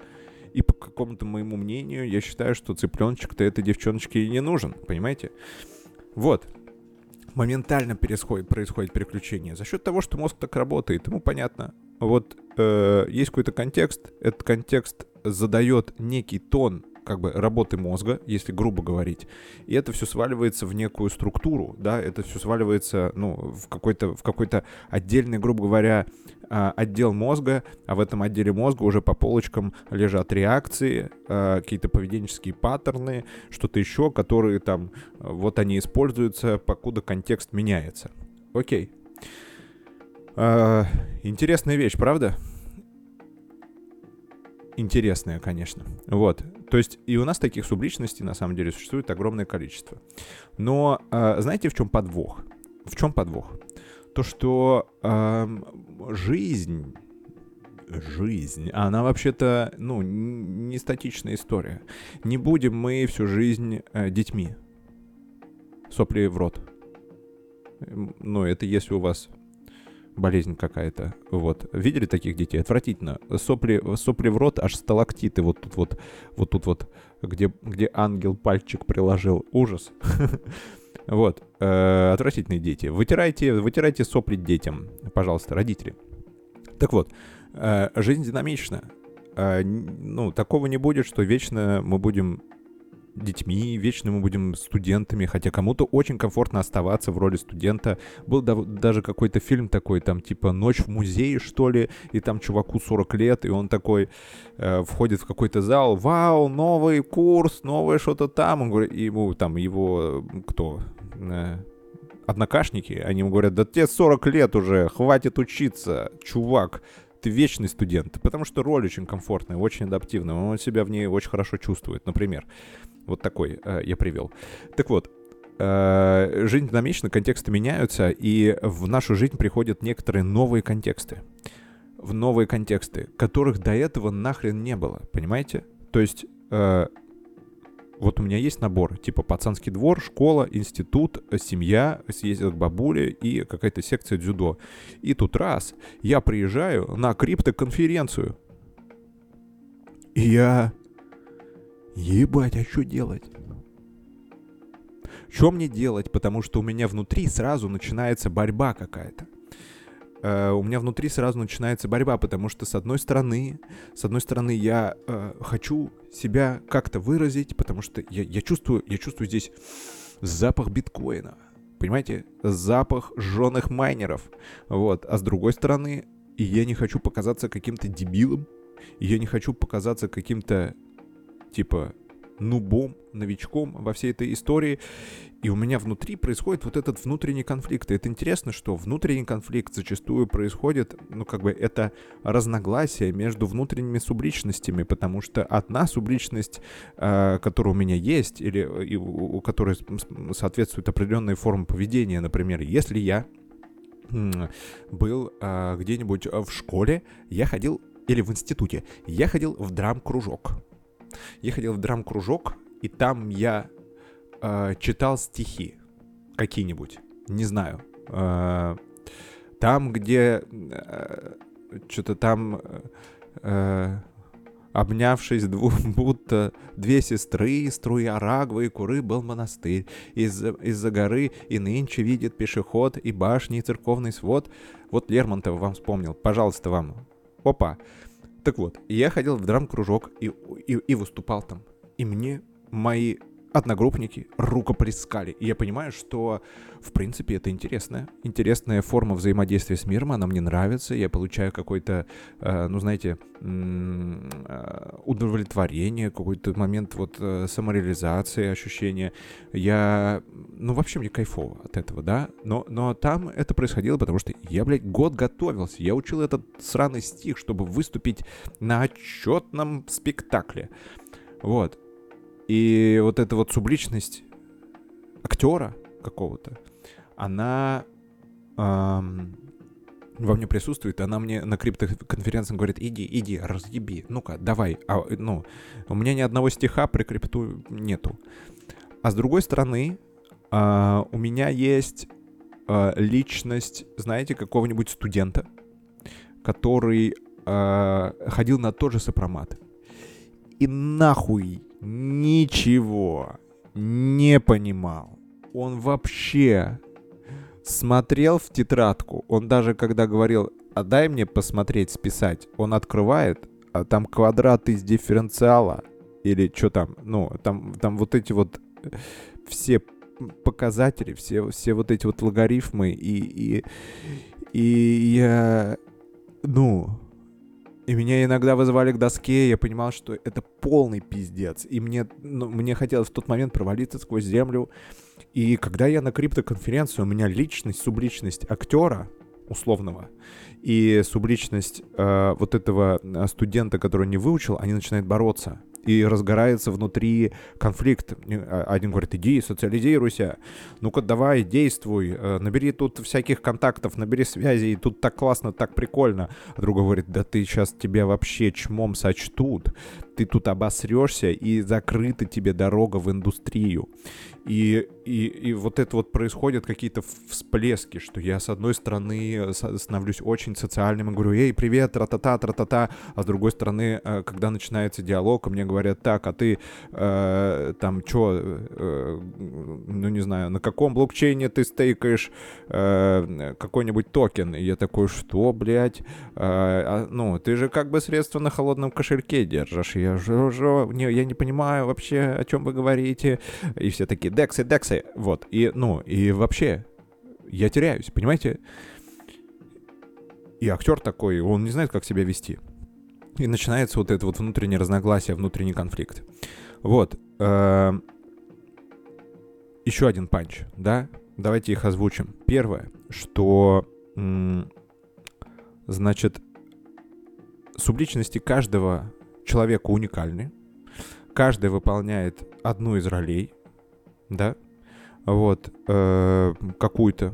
И по какому-то моему мнению, я считаю, что цыпленочек-то этой девчоночке и не нужен, понимаете? Вот моментально происходит, происходит переключение. За счет того, что мозг так работает, ему понятно. Вот э, есть какой-то контекст, этот контекст задает некий тон как бы работы мозга, если грубо говорить, и это все сваливается в некую структуру, да, это все сваливается, ну, в какой-то, в какой-то отдельный, грубо говоря, а, отдел мозга, а в этом отделе мозга уже по полочкам лежат реакции, а, какие-то поведенческие паттерны, что-то еще, которые там, вот они используются, покуда контекст меняется. Окей. А, интересная вещь, правда? интересная, конечно. Вот. То есть и у нас таких субличностей на самом деле существует огромное количество. Но э, знаете, в чем подвох? В чем подвох? То, что э, жизнь жизнь, она вообще-то, ну, не статичная история. Не будем мы всю жизнь э, детьми. Сопли в рот. Ну, это если у вас болезнь какая-то. Вот. Видели таких детей? Отвратительно. Сопли, сопли в рот, аж сталактиты вот тут вот, вот тут вот, где, где ангел пальчик приложил. Ужас. Вот. Э, отвратительные дети. Вытирайте, вытирайте сопли детям, пожалуйста, родители. Так вот, э, жизнь динамична. Э, ну, такого не будет, что вечно мы будем детьми, вечно мы будем студентами, хотя кому-то очень комфортно оставаться в роли студента. Был да, даже какой-то фильм такой, там типа «Ночь в музее», что ли, и там чуваку 40 лет, и он такой э, входит в какой-то зал, вау, новый курс, новое что-то там, он говорит, ему там его, кто, э, однокашники, они ему говорят, да тебе 40 лет уже, хватит учиться, чувак, ты вечный студент, потому что роль очень комфортная, очень адаптивная, он себя в ней очень хорошо чувствует, например. Вот такой э, я привел. Так вот, э, жизнь динамична, контексты меняются, и в нашу жизнь приходят некоторые новые контексты. В новые контексты, которых до этого нахрен не было, понимаете? То есть, э, вот у меня есть набор, типа пацанский двор, школа, институт, семья, съездил к бабуле и какая-то секция дзюдо. И тут раз, я приезжаю на криптоконференцию. И я Ебать, а что делать? Что мне делать? Потому что у меня внутри сразу начинается борьба какая-то. Uh, у меня внутри сразу начинается борьба, потому что с одной стороны, с одной стороны я uh, хочу себя как-то выразить, потому что я, я чувствую, я чувствую здесь запах биткоина, понимаете, запах жженых майнеров, вот. А с другой стороны, я не хочу показаться каким-то дебилом, я не хочу показаться каким-то типа нубом, новичком во всей этой истории. И у меня внутри происходит вот этот внутренний конфликт. И это интересно, что внутренний конфликт зачастую происходит, ну, как бы это разногласие между внутренними субличностями, потому что одна субличность, э, которая у меня есть, или и, у, у которой соответствует определенной формы поведения, например, если я был э, где-нибудь в школе, я ходил, или в институте, я ходил в драм-кружок. Я ходил в драм-кружок, и там я э, читал стихи какие-нибудь, не знаю. Э, там, где э, что-то там... Э, Обнявшись двух, будто две сестры, струя рагвы и куры был монастырь. Из-за из горы и нынче видит пешеход, и башни, и церковный свод. Вот Лермонтов вам вспомнил. Пожалуйста, вам. Опа. Так вот, я ходил в драм-кружок и, и, и выступал там. И мне мои одногруппники рукоплескали. И я понимаю, что, в принципе, это интересная, интересная форма взаимодействия с миром, она мне нравится, я получаю какой-то, э, ну, знаете, э, удовлетворение, какой-то момент вот э, самореализации, ощущения. Я, ну, вообще мне кайфово от этого, да, но, но там это происходило, потому что я, блядь, год готовился, я учил этот сраный стих, чтобы выступить на отчетном спектакле. Вот. И вот эта вот субличность актера какого-то, она эм, во мне присутствует, она мне на криптоконференции говорит, иди, иди, разъеби, ну-ка, давай. А, ну, у меня ни одного стиха при крипту нету. А с другой стороны, а, у меня есть а, личность, знаете, какого-нибудь студента, который а, ходил на тот же сопромат. И нахуй ничего не понимал. Он вообще смотрел в тетрадку. Он даже когда говорил, а дай мне посмотреть, списать, он открывает, а там квадрат из дифференциала. Или что там, ну, там, там вот эти вот все показатели, все, все вот эти вот логарифмы, и, и, и я, ну, и меня иногда вызывали к доске, я понимал, что это полный пиздец. И мне, ну, мне хотелось в тот момент провалиться сквозь землю. И когда я на криптоконференции, у меня личность, субличность актера условного и субличность э, вот этого э, студента, который не выучил, они начинают бороться и разгорается внутри конфликт. А, один говорит, иди, социализируйся, ну-ка давай, действуй, э, набери тут всяких контактов, набери связей, тут так классно, так прикольно. А другой говорит, да ты сейчас тебя вообще чмом сочтут, ты тут обосрешься, и закрыта тебе дорога в индустрию. И, и, и вот это вот происходят какие-то всплески, что я с одной стороны становлюсь очень социальным и говорю, эй, привет, тра-та-та, тра-та-та, а с другой стороны, э, когда начинается диалог, мне говорят, так, а ты э, там что, э, ну не знаю, на каком блокчейне ты стейкаешь э, какой-нибудь токен? И я такой, что, блядь? Э, а, ну, ты же как бы средства на холодном кошельке держишь. Я же, не, я не понимаю вообще, о чем вы говорите. И все такие, дексы, дексы. Вот. И, ну, и вообще, я теряюсь, понимаете? И актер такой, он не знает, как себя вести. И начинается вот это вот внутреннее разногласие, внутренний конфликт. Вот. Э, еще один панч, да? Давайте их озвучим. Первое, что, значит, субличности каждого человека уникальны. Каждый выполняет одну из ролей да, вот, э, какую-то,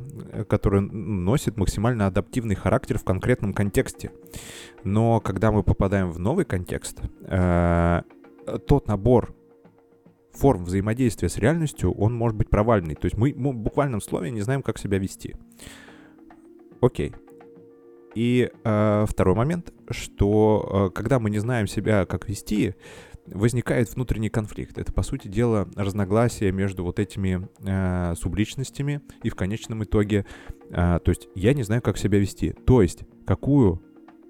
которая носит максимально адаптивный характер в конкретном контексте. Но когда мы попадаем в новый контекст, э, тот набор форм взаимодействия с реальностью, он может быть провальный. То есть мы, мы в буквальном слове не знаем, как себя вести. Окей. И э, второй момент, что э, когда мы не знаем себя, как вести, возникает внутренний конфликт. Это, по сути дела, разногласие между вот этими э, субличностями и в конечном итоге, э, то есть я не знаю, как себя вести. То есть какую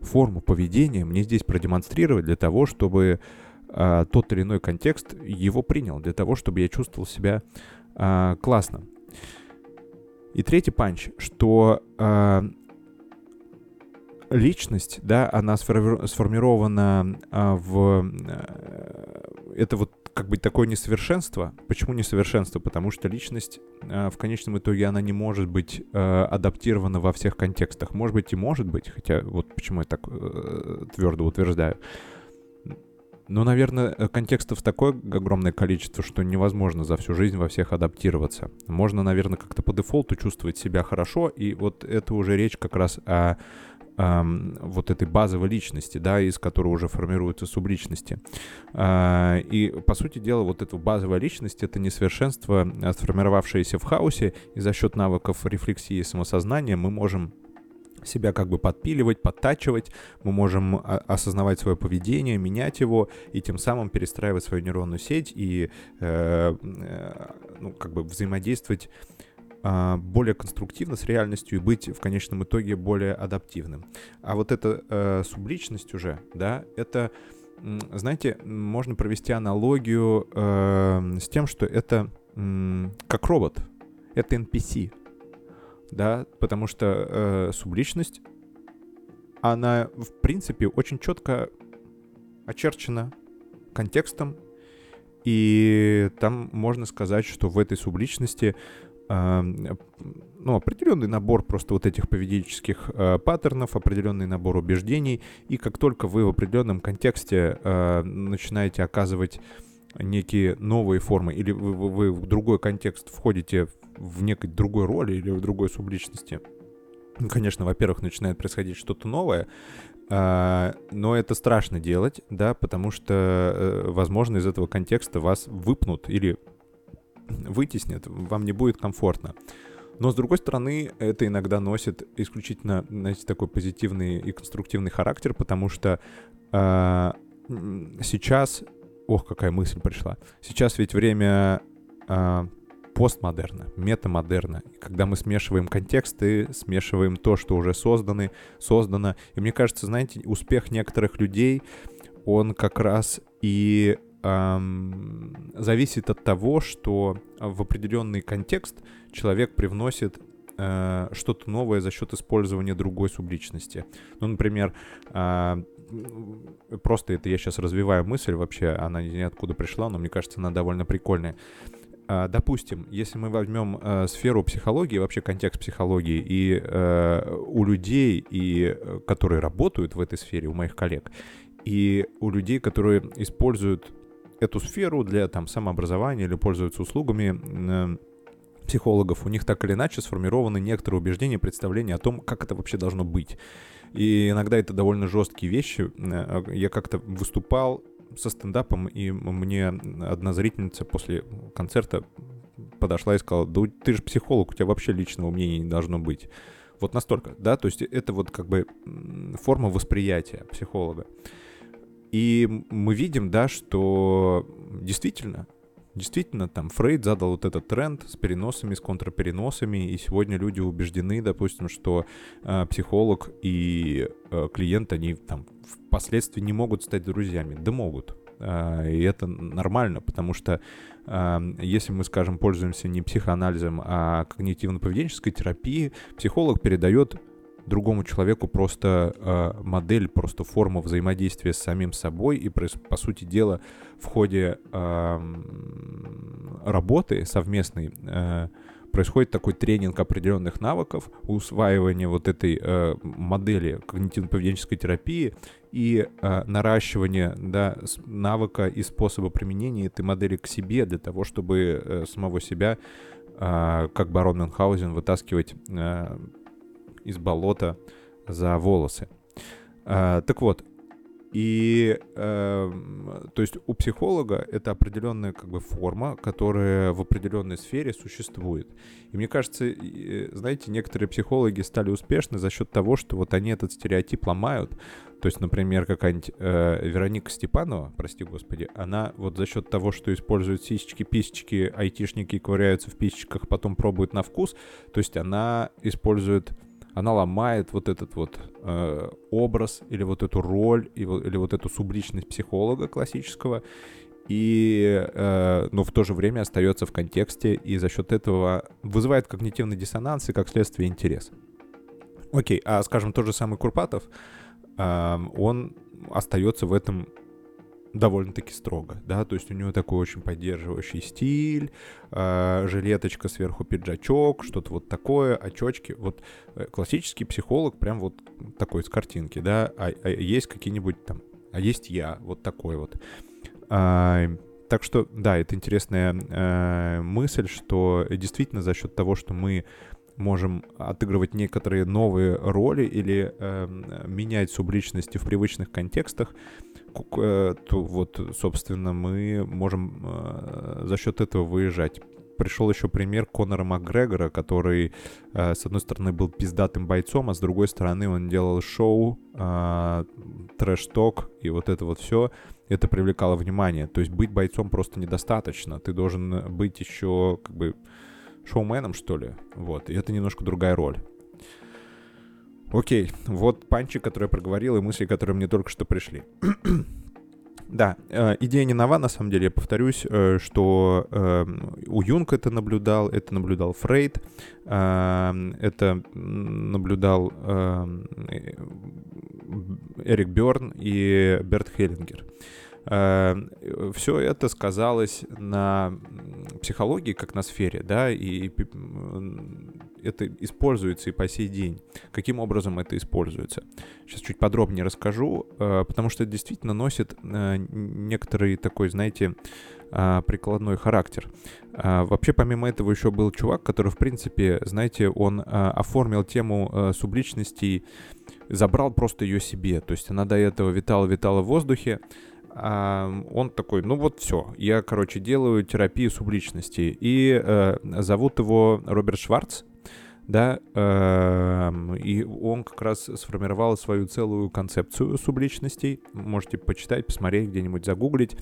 форму поведения мне здесь продемонстрировать для того, чтобы э, тот или иной контекст его принял, для того, чтобы я чувствовал себя э, классно. И третий панч, что э, личность, да, она сформирована а, в... Э, это вот как бы такое несовершенство. Почему несовершенство? Потому что личность а, в конечном итоге она не может быть а, адаптирована во всех контекстах. Может быть и может быть, хотя вот почему я так а, твердо утверждаю. Но, наверное, контекстов такое огромное количество, что невозможно за всю жизнь во всех адаптироваться. Можно, наверное, как-то по дефолту чувствовать себя хорошо, и вот это уже речь как раз о эм, вот этой базовой личности, да, из которой уже формируются субличности. Э, и, по сути дела, вот эта базовая личность — это несовершенство, а, сформировавшееся в хаосе, и за счет навыков рефлексии и самосознания мы можем себя как бы подпиливать, подтачивать, мы можем осознавать свое поведение, менять его и тем самым перестраивать свою нейронную сеть и э, э, ну, как бы взаимодействовать а, более конструктивно с реальностью и быть в конечном итоге более адаптивным. А вот эта э, субличность уже, да, это, знаете, можно провести аналогию э, с тем, что это э, как робот, это NPC, да, потому что э, субличность, она, в принципе, очень четко очерчена контекстом, и там можно сказать, что в этой субличности ну, определенный набор просто вот этих поведенческих э, паттернов, определенный набор убеждений, и как только вы в определенном контексте э, начинаете оказывать некие новые формы, или вы, вы, вы в другой контекст входите в некой другой роли или в другой субличности, конечно, во-первых, начинает происходить что-то новое, а, но это страшно делать, да, потому что, э, возможно, из этого контекста вас выпнут или вытеснят, вам не будет комфортно. Но, с другой стороны, это иногда носит исключительно, знаете, такой позитивный и конструктивный характер, потому что э, сейчас... Ох, какая мысль пришла. Сейчас ведь время э, постмодерна, метамодерна, когда мы смешиваем контексты, смешиваем то, что уже созданы, создано. И мне кажется, знаете, успех некоторых людей, он как раз и эм, зависит от того, что в определенный контекст человек привносит э, что-то новое за счет использования другой субличности. Ну, например, э, просто это я сейчас развиваю мысль вообще, она ниоткуда пришла, но мне кажется, она довольно прикольная. А, допустим, если мы возьмем э, сферу психологии, вообще контекст психологии, и э, у людей, и, э, которые работают в этой сфере, у моих коллег, и у людей, которые используют эту сферу для там, самообразования или пользуются услугами э, психологов, у них так или иначе сформированы некоторые убеждения, представления о том, как это вообще должно быть. И иногда это довольно жесткие вещи. Э, я как-то выступал со стендапом, и мне одна зрительница после концерта подошла и сказала, да ты же психолог, у тебя вообще личного мнения не должно быть. Вот настолько, да, то есть это вот как бы форма восприятия психолога. И мы видим, да, что действительно Действительно, там Фрейд задал вот этот тренд с переносами, с контрпереносами, и сегодня люди убеждены, допустим, что э, психолог и э, клиент, они там впоследствии не могут стать друзьями. Да могут. Э, и это нормально, потому что э, если мы, скажем, пользуемся не психоанализом, а когнитивно-поведенческой терапией, психолог передает другому человеку просто э, модель, просто форма взаимодействия с самим собой, и, по сути дела, в ходе э, работы совместной э, происходит такой тренинг определенных навыков, усваивание вот этой э, модели когнитивно-поведенческой терапии и э, наращивание да, навыка и способа применения этой модели к себе для того, чтобы э, самого себя, э, как барон Мюнхгаузен, вытаскивать э, из болота за волосы. А, так вот, и э, то есть у психолога это определенная как бы форма, которая в определенной сфере существует. И мне кажется, знаете, некоторые психологи стали успешны за счет того, что вот они этот стереотип ломают. То есть, например, какая-нибудь э, Вероника Степанова, прости господи, она вот за счет того, что использует сисечки, писечки, айтишники ковыряются в писечках, потом пробуют на вкус, то есть она использует она ломает вот этот вот э, образ или вот эту роль или вот эту субличность психолога классического, и, э, но в то же время остается в контексте и за счет этого вызывает когнитивный диссонанс и как следствие интерес. Окей, а скажем, тот же самый Курпатов, э, он остается в этом довольно-таки строго, да, то есть у него такой очень поддерживающий стиль, э, жилеточка сверху пиджачок, что-то вот такое, очочки, вот э, классический психолог прям вот такой с картинки, да, а, а есть какие-нибудь там, а есть я, вот такой вот. А, так что, да, это интересная э, мысль, что действительно за счет того, что мы можем отыгрывать некоторые новые роли или э, менять субличности в привычных контекстах, то вот, собственно, мы можем э, за счет этого выезжать. Пришел еще пример Конора Макгрегора, который, э, с одной стороны, был пиздатым бойцом, а с другой стороны, он делал шоу, трэш-ток и вот это вот все. Это привлекало внимание. То есть быть бойцом просто недостаточно. Ты должен быть еще как бы шоуменом, что ли. Вот. И это немножко другая роль. Окей, вот панчи, который я проговорил, и мысли, которые мне только что пришли. Да, э, идея не нова, на самом деле, я повторюсь, э, что э, у Юнг это наблюдал, это наблюдал Фрейд, э, это наблюдал э, Эрик Берн и Берт Хеллингер. Все это сказалось на психологии, как на сфере, да, и это используется и по сей день. Каким образом это используется? Сейчас чуть подробнее расскажу, э, потому что это действительно носит э, некоторый такой, знаете, а, прикладной характер. Вообще, помимо этого, еще был чувак, который, в принципе, знаете, он оформил тему субличностей, забрал просто ее себе. То есть она до этого витала-витала в воздухе, а он такой, ну вот все, я, короче, делаю терапию субличности. И э, зовут его Роберт Шварц, да, э, и он как раз сформировал свою целую концепцию субличностей. Можете почитать, посмотреть, где-нибудь загуглить.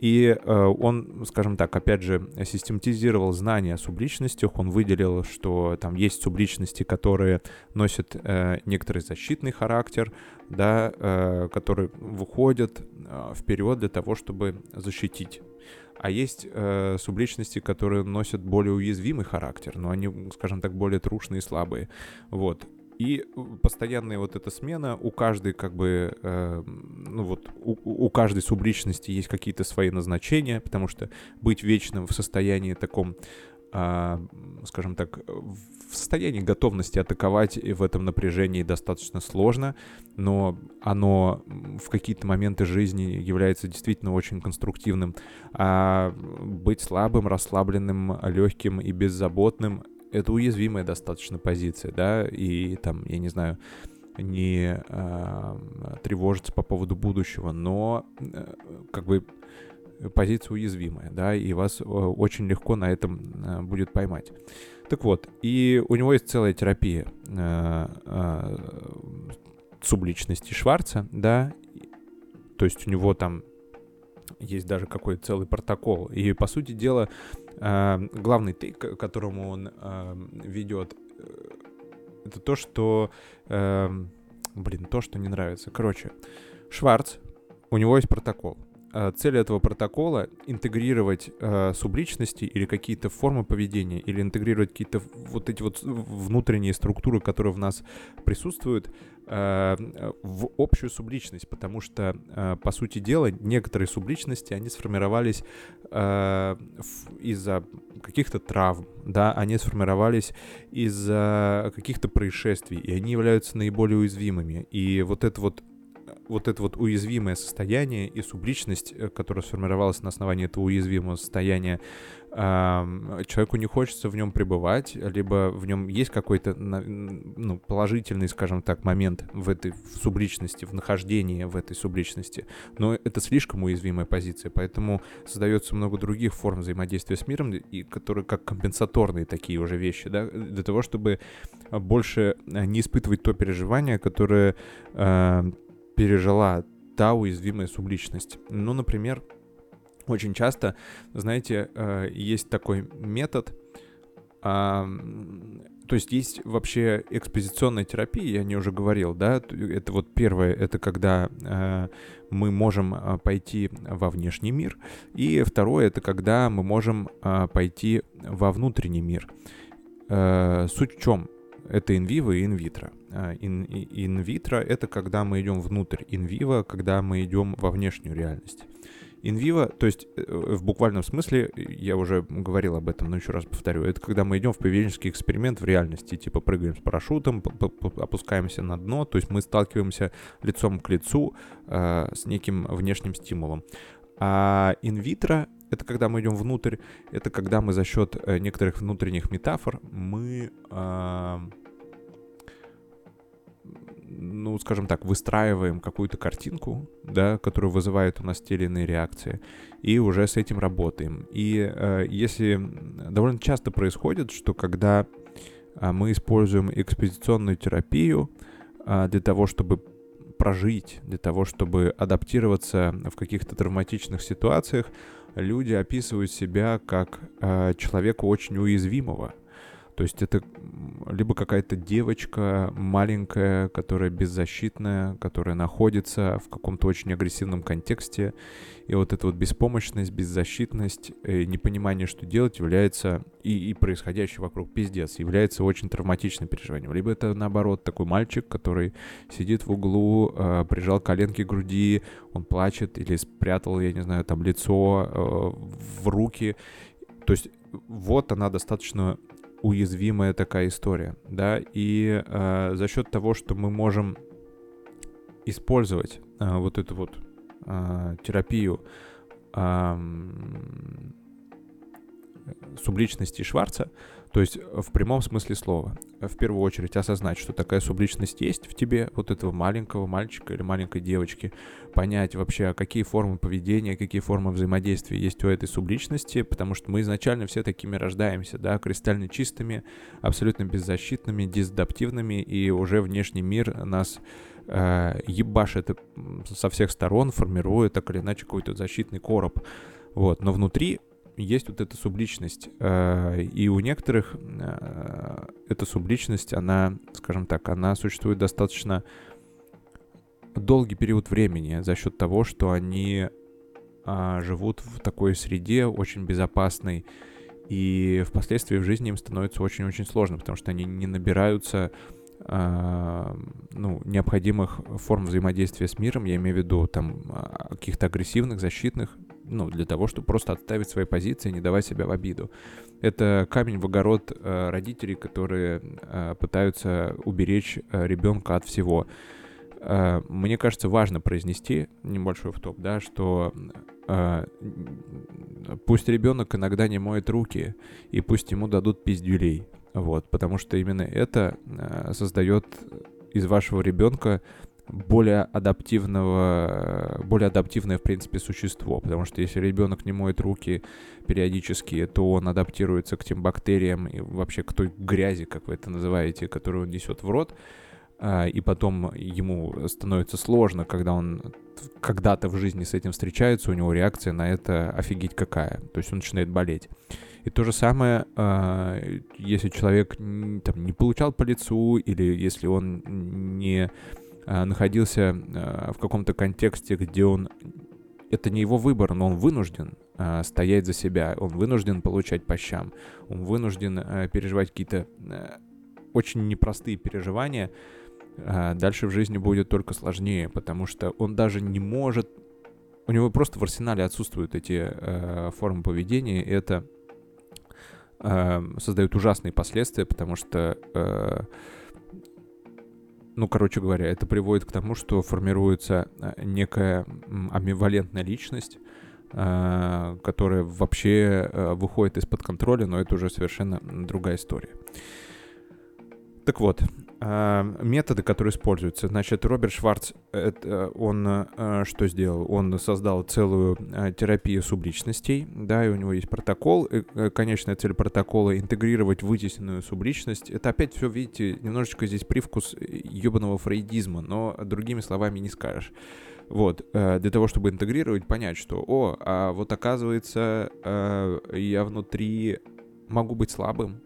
И э, он, скажем так, опять же, систематизировал знания о субличностях. Он выделил, что там есть субличности, которые носят э, некоторый защитный характер, да, э, которые выходят вперед для того, чтобы защитить. А есть э, субличности, которые носят более уязвимый характер, но они, скажем так, более трушные и слабые. Вот. И постоянная вот эта смена, у каждой как бы, э, ну вот, у, у каждой субличности есть какие-то свои назначения, потому что быть вечным в состоянии таком, э, скажем так, в состоянии готовности атаковать в этом напряжении достаточно сложно, но оно в какие-то моменты жизни является действительно очень конструктивным. А быть слабым, расслабленным, легким и беззаботным это уязвимая достаточно позиция, да, и там, я не знаю, не э, тревожиться по поводу будущего, но э, как бы позиция уязвимая, да, и вас э, очень легко на этом э, будет поймать. Так вот, и у него есть целая терапия э, э, субличности Шварца, да, то есть у него там есть даже какой-то целый протокол. И, по сути дела, э, главный тейк, к которому он ведет, это то, что... Блин, то, что не нравится. Короче, Шварц, у него есть протокол. Э, цель этого протокола — интегрировать э, субличности или какие-то формы поведения, или интегрировать какие-то вот эти вот внутренние структуры, которые в нас присутствуют, э, в общую субличность, потому что, э, по сути дела, некоторые субличности, они сформировались э, из-за каких-то травм, да, они сформировались из-за каких-то происшествий, и они являются наиболее уязвимыми. И вот это вот вот это вот уязвимое состояние и субличность, э, которая сформировалась на основании этого уязвимого состояния, человеку не хочется в нем пребывать, либо в нем есть какой-то ну, положительный, скажем так, момент в этой в субличности, в нахождении в этой субличности, но это слишком уязвимая позиция, поэтому создается много других форм взаимодействия с миром, и которые как компенсаторные такие уже вещи, да, для того, чтобы больше э, не испытывать то переживание, которое э, пережила та уязвимая субличность. Ну, например, очень часто, знаете, э, есть такой метод, то есть есть вообще экспозиционная терапия, я не уже говорил, да, это вот первое, это когда э, мы можем э, пойти во внешний мир, и второе, это когда мы можем пойти во внутренний мир. Суть в чем? Это инвиво и инвитро. Инвитро — это когда мы идем внутрь, инвиво — когда мы идем во внешнюю реальность. Инвиво, то есть э, в буквальном смысле, я уже говорил об этом, но еще раз повторю, это когда мы идем в поведенческий эксперимент в реальности, типа прыгаем с парашютом, опускаемся на дно, то есть мы сталкиваемся лицом к лицу э, с неким внешним стимулом. А инвитро — это когда мы идем внутрь, это когда мы за счет э, некоторых внутренних метафор мы... Э, ну, скажем так, выстраиваем какую-то картинку, да, которая вызывает у нас те или иные реакции, и уже с этим работаем. И э, если довольно часто происходит, что когда э, мы используем экспозиционную терапию э, для того, чтобы прожить, для того, чтобы адаптироваться в каких-то травматичных ситуациях, люди описывают себя как э, человека очень уязвимого, то есть это либо какая-то девочка маленькая, которая беззащитная, которая находится в каком-то очень агрессивном контексте, и вот эта вот беспомощность, беззащитность, э, непонимание, что делать, является, и, и происходящее вокруг пиздец, является очень травматичным переживанием. Либо это, наоборот, такой мальчик, который сидит в углу, э, прижал коленки к груди, он плачет или спрятал, я не знаю, там лицо э, в руки. То есть вот она достаточно уязвимая такая история, да, и э, за счет того, что мы можем использовать э, вот эту вот э, терапию э, субличности Шварца, то есть в прямом смысле слова. В первую очередь осознать, что такая субличность есть в тебе, вот этого маленького мальчика или маленькой девочки, понять вообще, какие формы поведения, какие формы взаимодействия есть у этой субличности, потому что мы изначально все такими рождаемся, да, кристально чистыми, абсолютно беззащитными, дезадаптивными, и уже внешний мир нас э, ебашит со всех сторон, формирует так или иначе какой-то защитный короб. Вот, но внутри есть вот эта субличность. Э, и у некоторых э, эта субличность, она, скажем так, она существует достаточно долгий период времени за счет того, что они а, живут в такой среде очень безопасной, и впоследствии в жизни им становится очень-очень сложно, потому что они не набираются а, ну, необходимых форм взаимодействия с миром, я имею в виду там а, каких-то агрессивных, защитных, ну, для того, чтобы просто отставить свои позиции, не давать себя в обиду. Это камень в огород э, родителей, которые э, пытаются уберечь э, ребенка от всего. Э, мне кажется, важно произнести небольшой в топ, да, что э, пусть ребенок иногда не моет руки, и пусть ему дадут пиздюлей. Вот, потому что именно это э, создает из вашего ребенка более адаптивного, более адаптивное, в принципе, существо. Потому что если ребенок не моет руки периодически, то он адаптируется к тем бактериям и вообще к той грязи, как вы это называете, которую он несет в рот. А, и потом ему становится сложно, когда он когда-то в жизни с этим встречается, у него реакция на это офигеть какая. То есть он начинает болеть. И то же самое, а, если человек там, не получал по лицу, или если он не а, находился в каком-то контексте, где он это не его выбор, но он вынужден стоять за себя, он вынужден получать по щам, он вынужден переживать какие-то очень непростые переживания, дальше в жизни будет только сложнее, потому что он даже не может, у него просто в арсенале отсутствуют эти а, формы поведения, и это а, создает ужасные последствия, потому что а, ну, короче говоря, это приводит к тому, что формируется э, некая амбивалентная личность, э, которая вообще э, выходит из-под контроля, но это уже совершенно другая история. Так вот, а, методы, которые используются. Значит, Роберт Шварц, это, он а, что сделал? Он создал целую а, терапию субличностей, да, и у него есть протокол. И, конечная цель протокола — интегрировать вытесненную субличность. Это опять все, видите, немножечко здесь привкус ебаного фрейдизма, но другими словами не скажешь. Вот, для того, чтобы интегрировать, понять, что, о, а вот оказывается, я внутри могу быть слабым,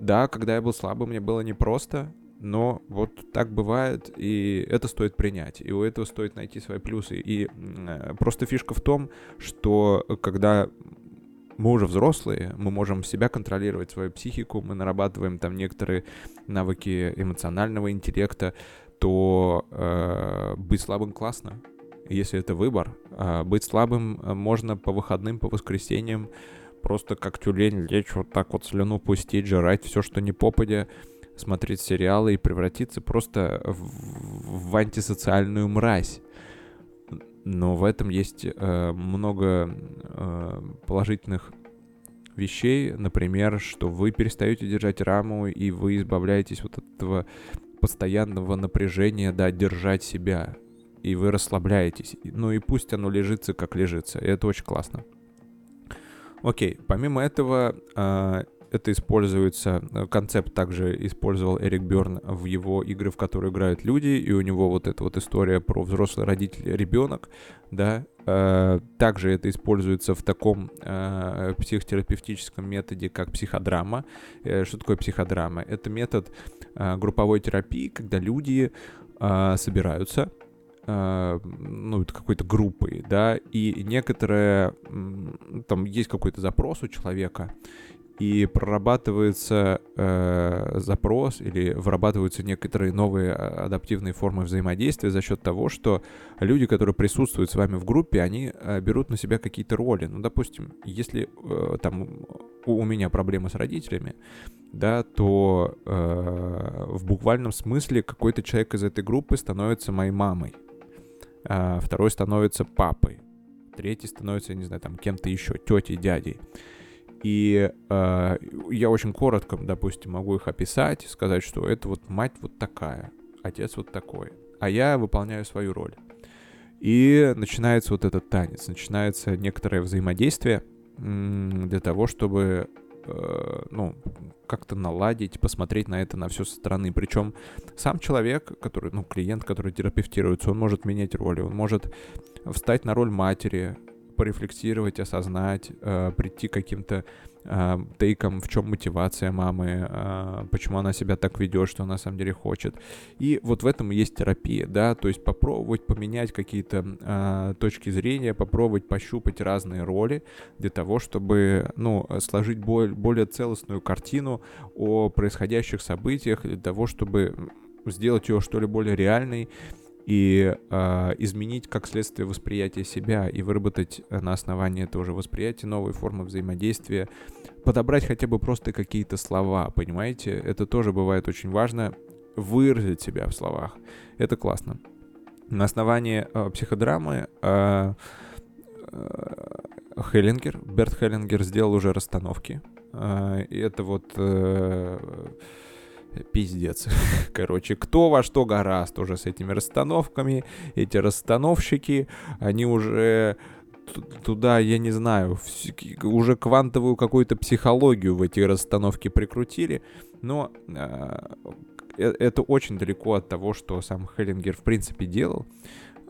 да, когда я был слабым, мне было непросто, но вот так бывает, и это стоит принять, и у этого стоит найти свои плюсы. И э, просто фишка в том, что когда мы уже взрослые, мы можем себя контролировать, свою психику, мы нарабатываем там некоторые навыки эмоционального интеллекта, то э, быть слабым классно. Если это выбор, э, быть слабым э, можно по выходным, по воскресеньям, просто как тюлень лечь, вот так вот слюну пустить, жрать все, что не попадя, смотреть сериалы и превратиться просто в, в антисоциальную мразь. Но в этом есть э, много э, положительных вещей, например, что вы перестаете держать раму и вы избавляетесь вот от этого постоянного напряжения, да, держать себя, и вы расслабляетесь. Ну и пусть оно лежится, как лежится, и это очень классно. Окей, помимо этого, э, это используется, э, концепт также использовал Эрик Берн в его игры, в которые играют люди, и у него вот эта вот история про взрослый родитель, ребенок, да, э, также это используется в таком э, психотерапевтическом методе, как психодрама. Э, что такое психодрама? Это метод групповой терапии, когда люди собираются, ну, какой-то группой, да, и некоторые, там есть какой-то запрос у человека, и прорабатывается э, запрос или вырабатываются некоторые новые а, адаптивные формы взаимодействия за счет того, что люди, которые присутствуют с вами в группе, они э, берут на себя какие-то роли. Ну, допустим, если э, там у, у меня проблемы с родителями, да, то э, в буквальном смысле какой-то человек из этой группы становится моей мамой а второй становится папой, третий становится, я не знаю, там кем-то еще, тетей, дядей. И э, я очень коротко, допустим, могу их описать, сказать, что это вот мать вот такая, отец вот такой, а я выполняю свою роль. И начинается вот этот танец, начинается некоторое взаимодействие для того, чтобы ну, как-то наладить, посмотреть на это на все со стороны. Причем сам человек, который, ну, клиент, который терапевтируется, он может менять роли, он может встать на роль матери, порефлексировать, осознать, э, прийти к каким-то э, тейкам, в чем мотивация мамы, э, почему она себя так ведет, что она на самом деле хочет. И вот в этом есть терапия, да, то есть попробовать поменять какие-то э, точки зрения, попробовать пощупать разные роли для того, чтобы, ну, сложить более, целостную картину о происходящих событиях, для того, чтобы сделать ее что ли более реальной и э, изменить как следствие восприятие себя и выработать на основании этого же восприятия новые формы взаимодействия, подобрать хотя бы просто какие-то слова, понимаете? Это тоже бывает очень важно, выразить себя в словах. Это классно. На основании э, психодрамы э, э, Хеллингер, Берт Хеллингер сделал уже расстановки. Э, и это вот... Э, пиздец. Короче, кто во что гораст уже с этими расстановками. Эти расстановщики, они уже туда, я не знаю, уже квантовую какую-то психологию в эти расстановки прикрутили. Но а, э, это очень далеко от того, что сам Хеллингер в принципе делал.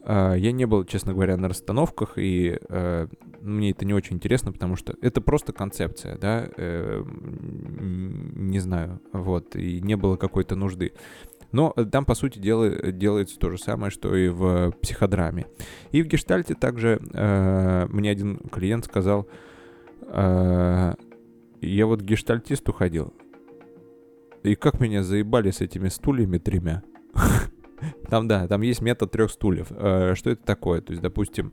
А, я не был, честно говоря, на расстановках, и э, мне это не очень интересно, потому что это просто концепция, да, э, не знаю, вот, и не было какой-то нужды. Но там, по сути дела, делается то же самое, что и в психодраме. И в гештальте также э, мне один клиент сказал, э, я вот к гештальтисту ходил, и как меня заебали с этими стульями тремя. Там, да, там есть метод трех стульев. Э, что это такое? То есть, допустим,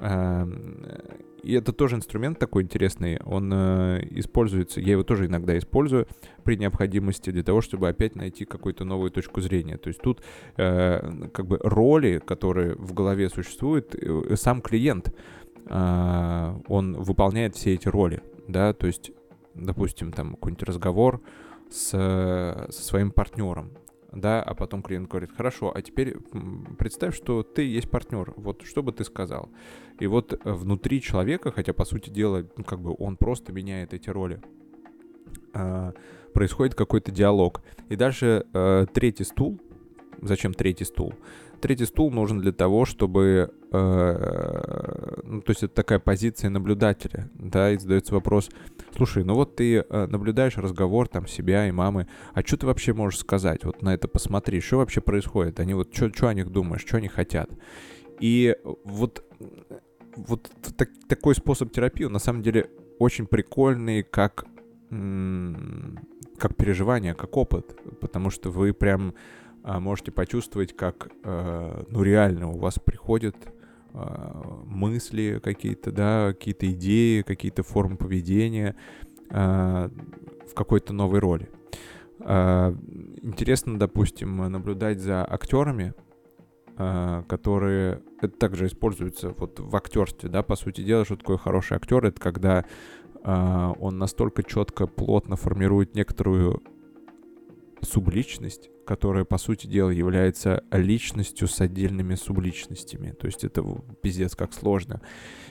и это тоже инструмент такой интересный, он э, используется, я его тоже иногда использую при необходимости для того, чтобы опять найти какую-то новую точку зрения. То есть тут э, как бы роли, которые в голове существуют, сам клиент, он выполняет все эти роли, да, то есть, допустим, там какой-нибудь разговор с, со своим партнером, да, а потом клиент говорит, хорошо, а теперь представь, что ты есть партнер, вот что бы ты сказал? И вот внутри человека, хотя по сути дела, ну, как бы он просто меняет эти роли, э, происходит какой-то диалог. И дальше э, третий стул, зачем третий стул? Третий стул нужен для того, чтобы, э, ну, то есть это такая позиция наблюдателя, да, и задается вопрос, слушай, ну вот ты э, наблюдаешь разговор там себя и мамы, а что ты вообще можешь сказать? Вот на это посмотри, что вообще происходит? Они вот, что о них думаешь, что они хотят? И вот, вот так, такой способ терапии, на самом деле очень прикольный, как, как переживание, как опыт, потому что вы прям можете почувствовать, как, э, ну, реально у вас приходят а, мысли какие-то, да, какие-то идеи, какие-то формы поведения а, в какой-то новой роли. Интересно, допустим, наблюдать за актерами, которые это также используется вот в актерстве, да, по сути дела, что такое хороший актер, это когда он настолько четко, плотно формирует некоторую субличность, которая, по сути дела, является личностью с отдельными субличностями. То есть это пиздец как сложно.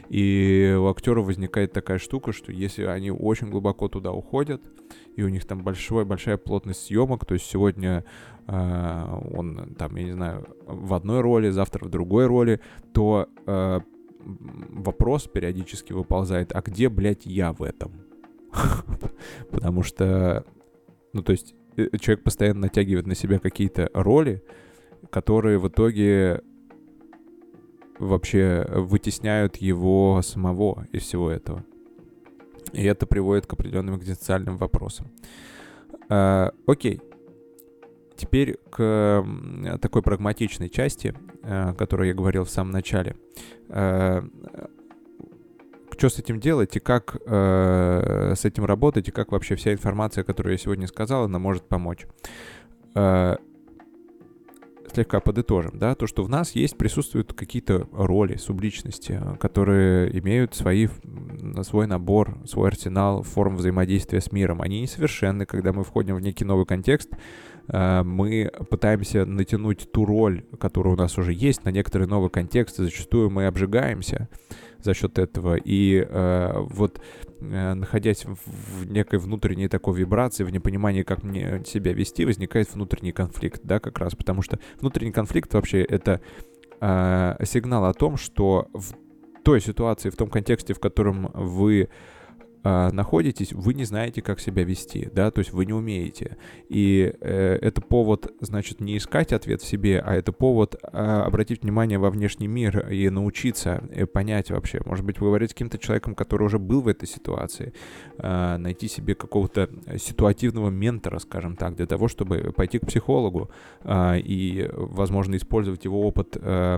И у актера возникает такая штука, что если они очень глубоко туда уходят, и у них там большой, большая плотность съемок, то есть сегодня э, он там, я не знаю, в одной роли, завтра в другой роли, то э, вопрос периодически выползает, а где, блядь, я в этом? Потому что, ну, то есть человек постоянно натягивает на себя какие-то роли, которые в итоге вообще вытесняют его самого из всего этого. И это приводит к определенным экзистенциальным вопросам. А, окей. Теперь к такой прагматичной части, о которой я говорил в самом начале. Что с этим делать и как э, с этим работать, и как вообще вся информация, которую я сегодня сказал, она может помочь. Э, слегка подытожим, да, то, что в нас есть, присутствуют какие-то роли, субличности, которые имеют свои, свой набор, свой арсенал форм взаимодействия с миром. Они несовершенны, когда мы входим в некий новый контекст, Э, мы пытаемся натянуть ту роль, которая у нас уже есть, на некоторые новые контексты. Зачастую мы обжигаемся за счет этого. И э, вот э, находясь в, некой внутренней такой вибрации, в непонимании, как мне себя вести, возникает внутренний конфликт, да, как раз. Потому что внутренний конфликт вообще это э, сигнал о том, что в той ситуации, в том контексте, в котором вы э, находитесь, вы не знаете, как себя вести, да, то есть вы не умеете. И э, это повод, значит, не искать ответ в себе, а это повод э, обратить внимание во внешний мир и научиться и понять вообще. Может быть, вы говорите с каким-то человеком, который уже был в этой ситуации, э, найти себе какого-то ситуативного ментора, скажем так, для того, чтобы пойти к психологу э, и, возможно, использовать его опыт э,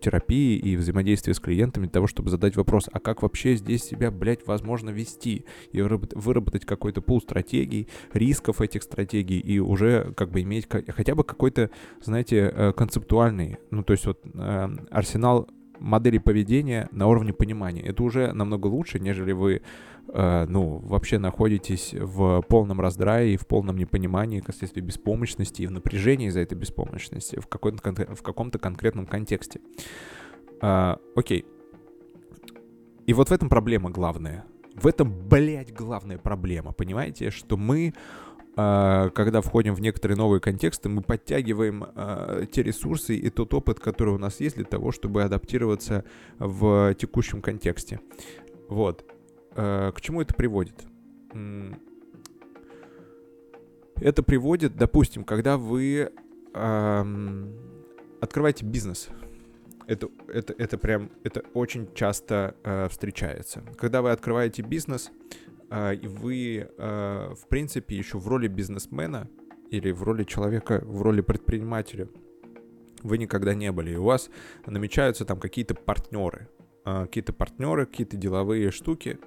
терапии и взаимодействия с клиентами для того, чтобы задать вопрос, а как вообще здесь себя, блядь, возможно вести и выработать какой-то пул стратегий, рисков этих стратегий и уже как бы иметь хотя бы какой-то, знаете, э, концептуальный, ну то есть вот э, арсенал модели поведения на уровне понимания. Это уже намного лучше, нежели вы, э, ну, вообще находитесь в полном раздрае и в полном непонимании, как следствие беспомощности и в напряжении из-за этой беспомощности в, каком-то, в каком-то конкретном контексте. Э, окей. И вот в этом проблема главная. В этом, блядь, главная проблема, понимаете, что мы а, когда входим в некоторые новые контексты, мы подтягиваем э, те ресурсы и тот опыт, который у нас есть для того, чтобы адаптироваться в текущем контексте. Вот. Э, к чему это приводит? Это приводит, допустим, когда вы э, открываете бизнес, это, это, это прям, это очень часто э, встречается. Когда вы открываете бизнес, э, и вы, э, в принципе, еще в роли бизнесмена или в роли человека, в роли предпринимателя, вы никогда не были. И у вас намечаются там какие-то партнеры, э, какие-то партнеры, какие-то деловые штуки,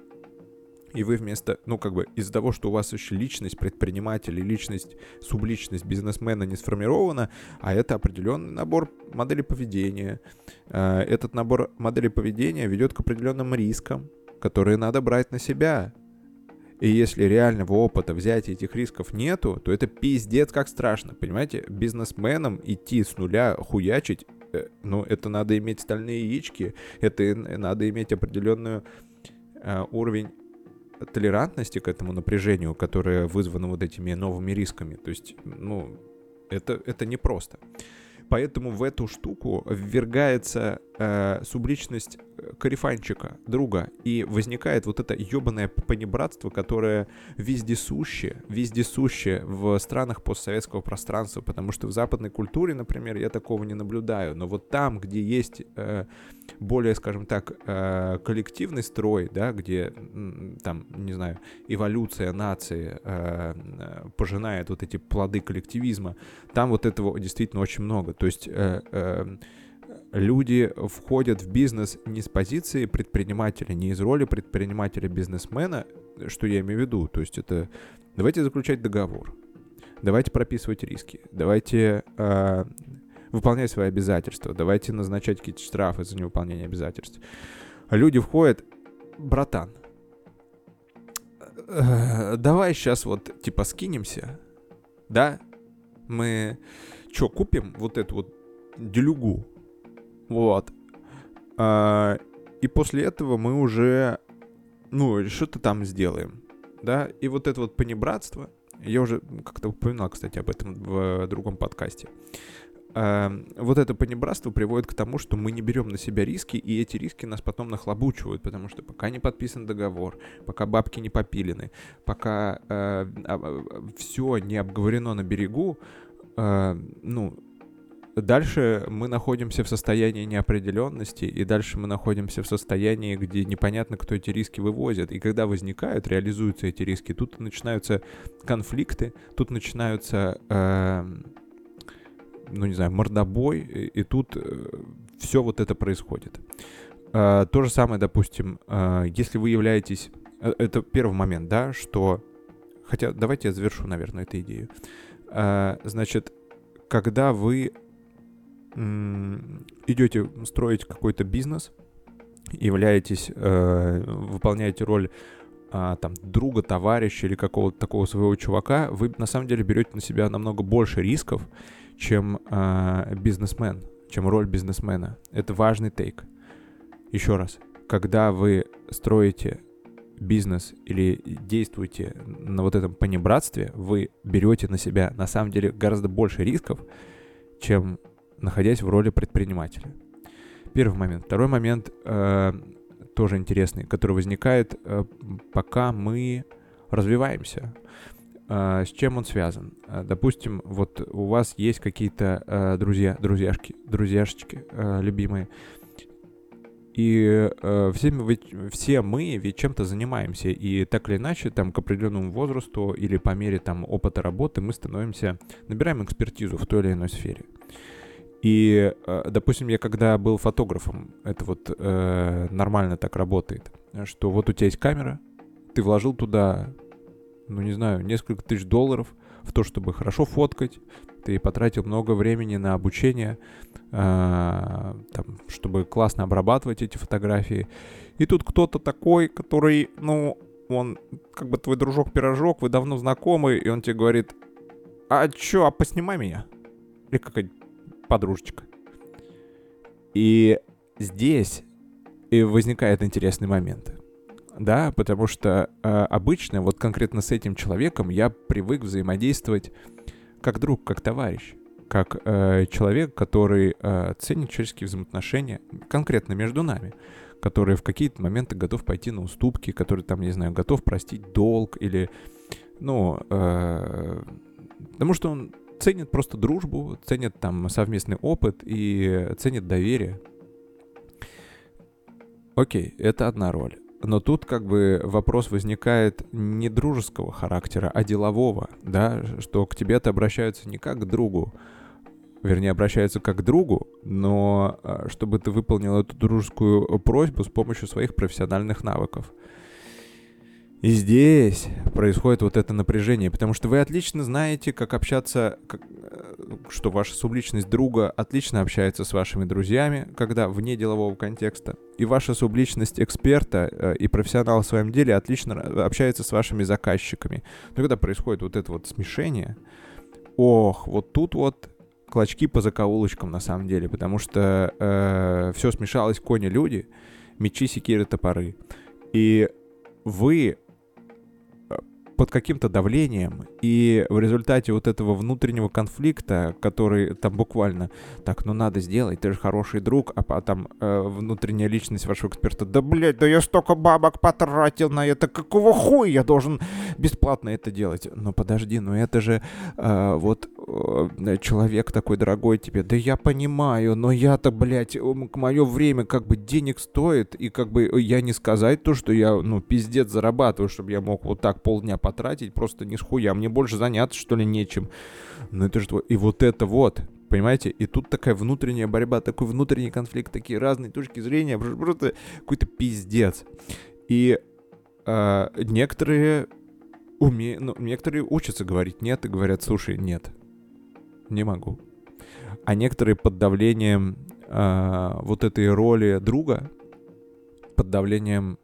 и вы вместо, ну, как бы из-за того, что у вас еще личность предпринимателя, личность, субличность бизнесмена не сформирована, а это определенный набор моделей поведения. Э, этот набор моделей поведения ведет к определенным рискам, которые надо брать на себя. И если реального опыта взять этих рисков нету, то это пиздец как страшно, понимаете? Бизнесменам идти с нуля, хуячить, э, ну, это надо иметь стальные яички, это надо иметь определенную э, уровень толерантности к этому напряжению, которое вызвано вот этими новыми рисками. То есть, ну, это, это непросто. Поэтому в эту штуку ввергается э, субличность э, корефанчика, друга, и возникает вот это ебаное понебратство, которое вездесуще, вездесуще в странах постсоветского пространства, потому что в западной культуре, например, я такого не наблюдаю, но вот там, где есть э, более, скажем так, э, коллективный строй, да, где там, не знаю, эволюция нации э, пожинает вот эти плоды коллективизма, там вот этого действительно очень много. То есть э, э, люди входят в бизнес не с позиции предпринимателя, не из роли предпринимателя-бизнесмена, что я имею в виду. То есть это давайте заключать договор, давайте прописывать риски, давайте э, выполнять свои обязательства, давайте назначать какие-то штрафы за невыполнение обязательств. Люди входят, братан, э, давай сейчас вот типа скинемся, да, мы что, купим вот эту вот делюгу, вот, а, и после этого мы уже, ну, что-то там сделаем, да, и вот это вот понебратство, я уже как-то упоминал, кстати, об этом в другом подкасте. Эм, вот это понебратство приводит к тому, что мы не берем на себя риски, и эти риски нас потом нахлобучивают, потому что пока не подписан договор, пока бабки не попилены, пока э, а, а, все не обговорено на берегу, э, ну, дальше мы находимся в состоянии неопределенности, и дальше мы находимся в состоянии, где непонятно, кто эти риски вывозит. И когда возникают, реализуются эти риски, тут начинаются конфликты, тут начинаются... Э, ну не знаю, мордобой, и, и тут э, все вот это происходит. Э, то же самое, допустим, э, если вы являетесь... Э, это первый момент, да, что... Хотя давайте я завершу, наверное, эту идею. Э, значит, когда вы идете строить какой-то бизнес, являетесь, э, выполняете роль а, там друга, товарища или какого-то такого своего чувака, вы на самом деле берете на себя намного больше рисков, чем а, бизнесмен, чем роль бизнесмена. Это важный тейк. Еще раз, когда вы строите бизнес или действуете на вот этом понебратстве, вы берете на себя на самом деле гораздо больше рисков, чем находясь в роли предпринимателя. Первый момент. Второй момент э, тоже интересный, который возникает, э, пока мы развиваемся. Э, с чем он связан? Э, допустим, вот у вас есть какие-то э, друзья, друзьяшки, друзьяшечки любимые, и э, все, мы, все мы ведь чем-то занимаемся, и так или иначе, там, к определенному возрасту или по мере там опыта работы мы становимся, набираем экспертизу в той или иной сфере. И, э, допустим, я когда был фотографом, это вот э, нормально так работает, что вот у тебя есть камера, ты вложил туда, ну не знаю, несколько тысяч долларов в то, чтобы хорошо фоткать, ты потратил много времени на обучение, э, там, чтобы классно обрабатывать эти фотографии. И тут кто-то такой, который, ну, он как бы твой дружок-пирожок, вы давно знакомы, и он тебе говорит, а чё, а поснимай меня? Или какая-нибудь подружечка. И здесь и возникает интересный момент. Да, потому что э, обычно вот конкретно с этим человеком я привык взаимодействовать как друг, как товарищ, как э, человек, который э, ценит человеческие взаимоотношения конкретно между нами, который в какие-то моменты готов пойти на уступки, который там, не знаю, готов простить долг или, ну, э, потому что он ценит просто дружбу, ценит там совместный опыт и ценит доверие. Окей, это одна роль. Но тут как бы вопрос возникает не дружеского характера, а делового, да, что к тебе-то обращаются не как к другу, вернее, обращаются как к другу, но а, чтобы ты выполнил эту дружескую просьбу с помощью своих профессиональных навыков. И здесь происходит вот это напряжение, потому что вы отлично знаете, как общаться, как, что ваша субличность друга отлично общается с вашими друзьями, когда вне делового контекста, и ваша субличность эксперта э, и профессионала в своем деле отлично общается с вашими заказчиками. Но когда происходит вот это вот смешение, ох, вот тут вот клочки по закоулочкам на самом деле, потому что э, все смешалось кони-люди, мечи, секиры, топоры. И вы под каким-то давлением, и в результате вот этого внутреннего конфликта, который там буквально, так, ну надо сделать, ты же хороший друг, а потом э, внутренняя личность вашего эксперта, да, блядь, да я столько бабок потратил на это, какого хуя я должен бесплатно это делать? Ну подожди, ну это же э, вот человек такой дорогой тебе, да я понимаю, но я-то, блядь, мое время как бы денег стоит, и как бы я не сказать то, что я, ну, пиздец зарабатываю, чтобы я мог вот так полдня потратить просто не с хуя. Мне больше заняться, что ли, нечем. Ну это же... И вот это вот, понимаете? И тут такая внутренняя борьба, такой внутренний конфликт, такие разные точки зрения, просто какой-то пиздец. И э, некоторые умеют, ну, некоторые учатся говорить нет и говорят, слушай, нет, не могу. А некоторые под давлением э, вот этой роли друга, под давлением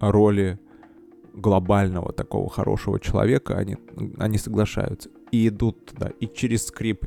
роли глобального такого хорошего человека, они, они соглашаются и идут туда, и через скрип,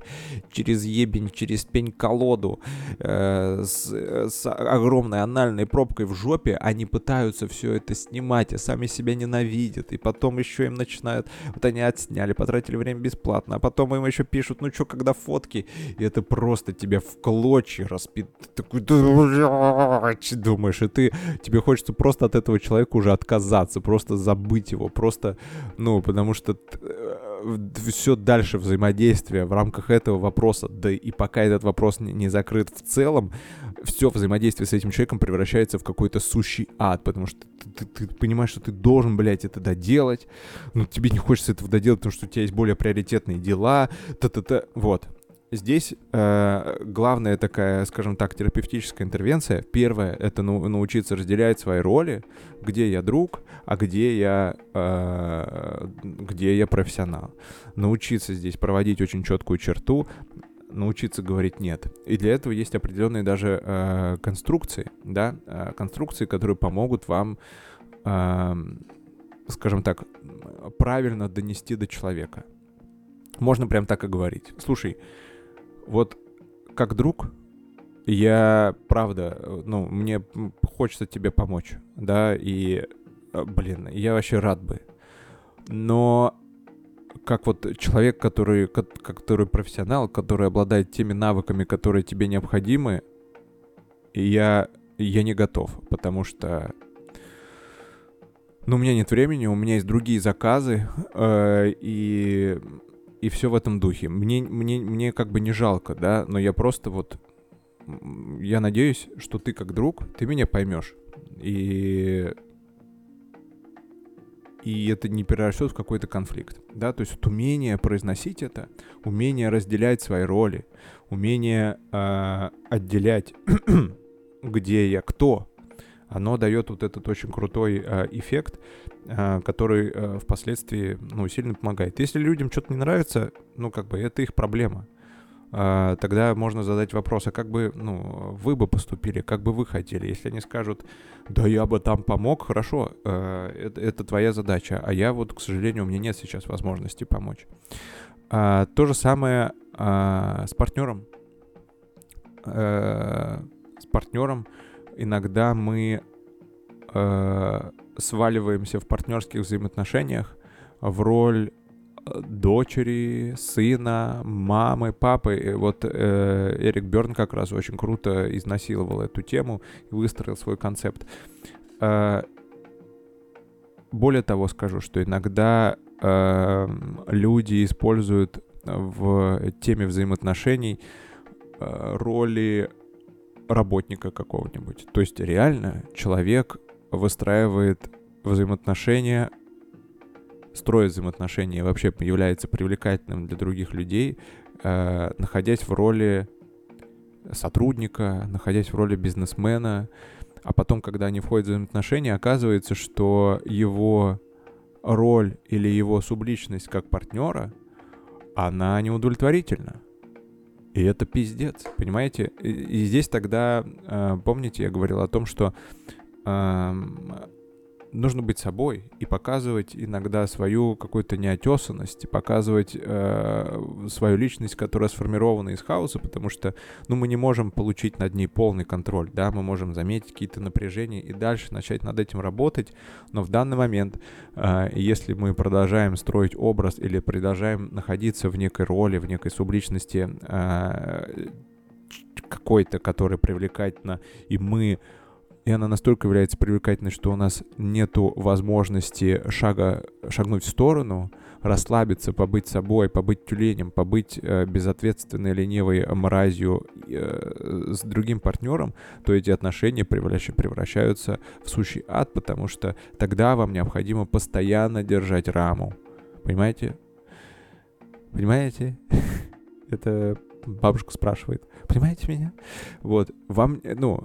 через ебень, через пень-колоду, э, с, с огромной анальной пробкой в жопе, они пытаются все это снимать, а сами себя ненавидят, и потом еще им начинают, вот они отсняли, потратили время бесплатно, а потом им еще пишут, ну что, когда фотки, и это просто тебя в клочья распит, ты такой, думаешь, и ты, тебе хочется просто от этого человека уже отказаться, просто забыть его, просто, ну, потому что э, все дальше взаимодействие в рамках этого вопроса, да и пока этот вопрос не, не закрыт в целом, все взаимодействие с этим человеком превращается в какой-то сущий ад, потому что ты, ты, ты понимаешь, что ты должен, блядь, это доделать, но тебе не хочется этого доделать, потому что у тебя есть более приоритетные дела, та-та-та, вот. Здесь э, главная такая, скажем так, терапевтическая интервенция. Первое — это ну, научиться разделять свои роли, где я друг, а где я, э, где я профессионал. Научиться здесь проводить очень четкую черту, научиться говорить нет. И для этого есть определенные даже э, конструкции, да, э, конструкции, которые помогут вам, э, скажем так, правильно донести до человека. Можно прям так и говорить. Слушай, вот как друг, я правда, ну, мне хочется тебе помочь, да, и, блин, я вообще рад бы. Но как вот человек, который, который профессионал, который обладает теми навыками, которые тебе необходимы, я, я не готов, потому что ну, у меня нет времени, у меня есть другие заказы, э, и, и все в этом духе. Мне, мне, мне как бы не жалко, да, но я просто вот, я надеюсь, что ты как друг, ты меня поймешь. И и это не перерастет в какой-то конфликт. Да? То есть вот умение произносить это, умение разделять свои роли, умение э, отделять, где я кто, оно дает вот этот очень крутой э, эффект, э, который э, впоследствии ну, сильно помогает. Если людям что-то не нравится, ну как бы это их проблема. А, тогда можно задать вопрос, а как бы, ну, вы бы поступили, как бы вы хотели? Если они скажут, да я бы там помог, хорошо, а, это, это твоя задача, а я вот, к сожалению, у меня нет сейчас возможности помочь. А, то же самое с партнером. С партнером иногда мы сваливаемся в партнерских взаимоотношениях в роль дочери, сына, мамы, папы. вот э, Эрик Берн как раз очень круто изнасиловал эту тему и выстроил свой концепт. Э, более того скажу, что иногда э, люди используют в теме взаимоотношений э, роли работника какого-нибудь. То есть реально человек выстраивает взаимоотношения строит взаимоотношения и вообще является привлекательным для других людей, э, находясь в роли сотрудника, находясь в роли бизнесмена, а потом, когда они входят в взаимоотношения, оказывается, что его роль или его субличность как партнера, она неудовлетворительна. И это пиздец, понимаете? И, здесь тогда, э, помните, я говорил о том, что э, нужно быть собой и показывать иногда свою какую-то неотесанность, показывать э, свою личность, которая сформирована из хаоса, потому что, ну, мы не можем получить над ней полный контроль, да, мы можем заметить какие-то напряжения и дальше начать над этим работать, но в данный момент, э, если мы продолжаем строить образ или продолжаем находиться в некой роли, в некой субличности э, какой-то, которая привлекательна, и мы и она настолько является привлекательной, что у нас нету возможности шага, шагнуть в сторону, расслабиться, побыть собой, побыть тюленем, побыть э, безответственной, ленивой мразью э, с другим партнером, то эти отношения превращ, превращаются в сущий ад, потому что тогда вам необходимо постоянно держать раму. Понимаете? Понимаете? Это бабушка спрашивает. Понимаете меня? Вот, вам, ну,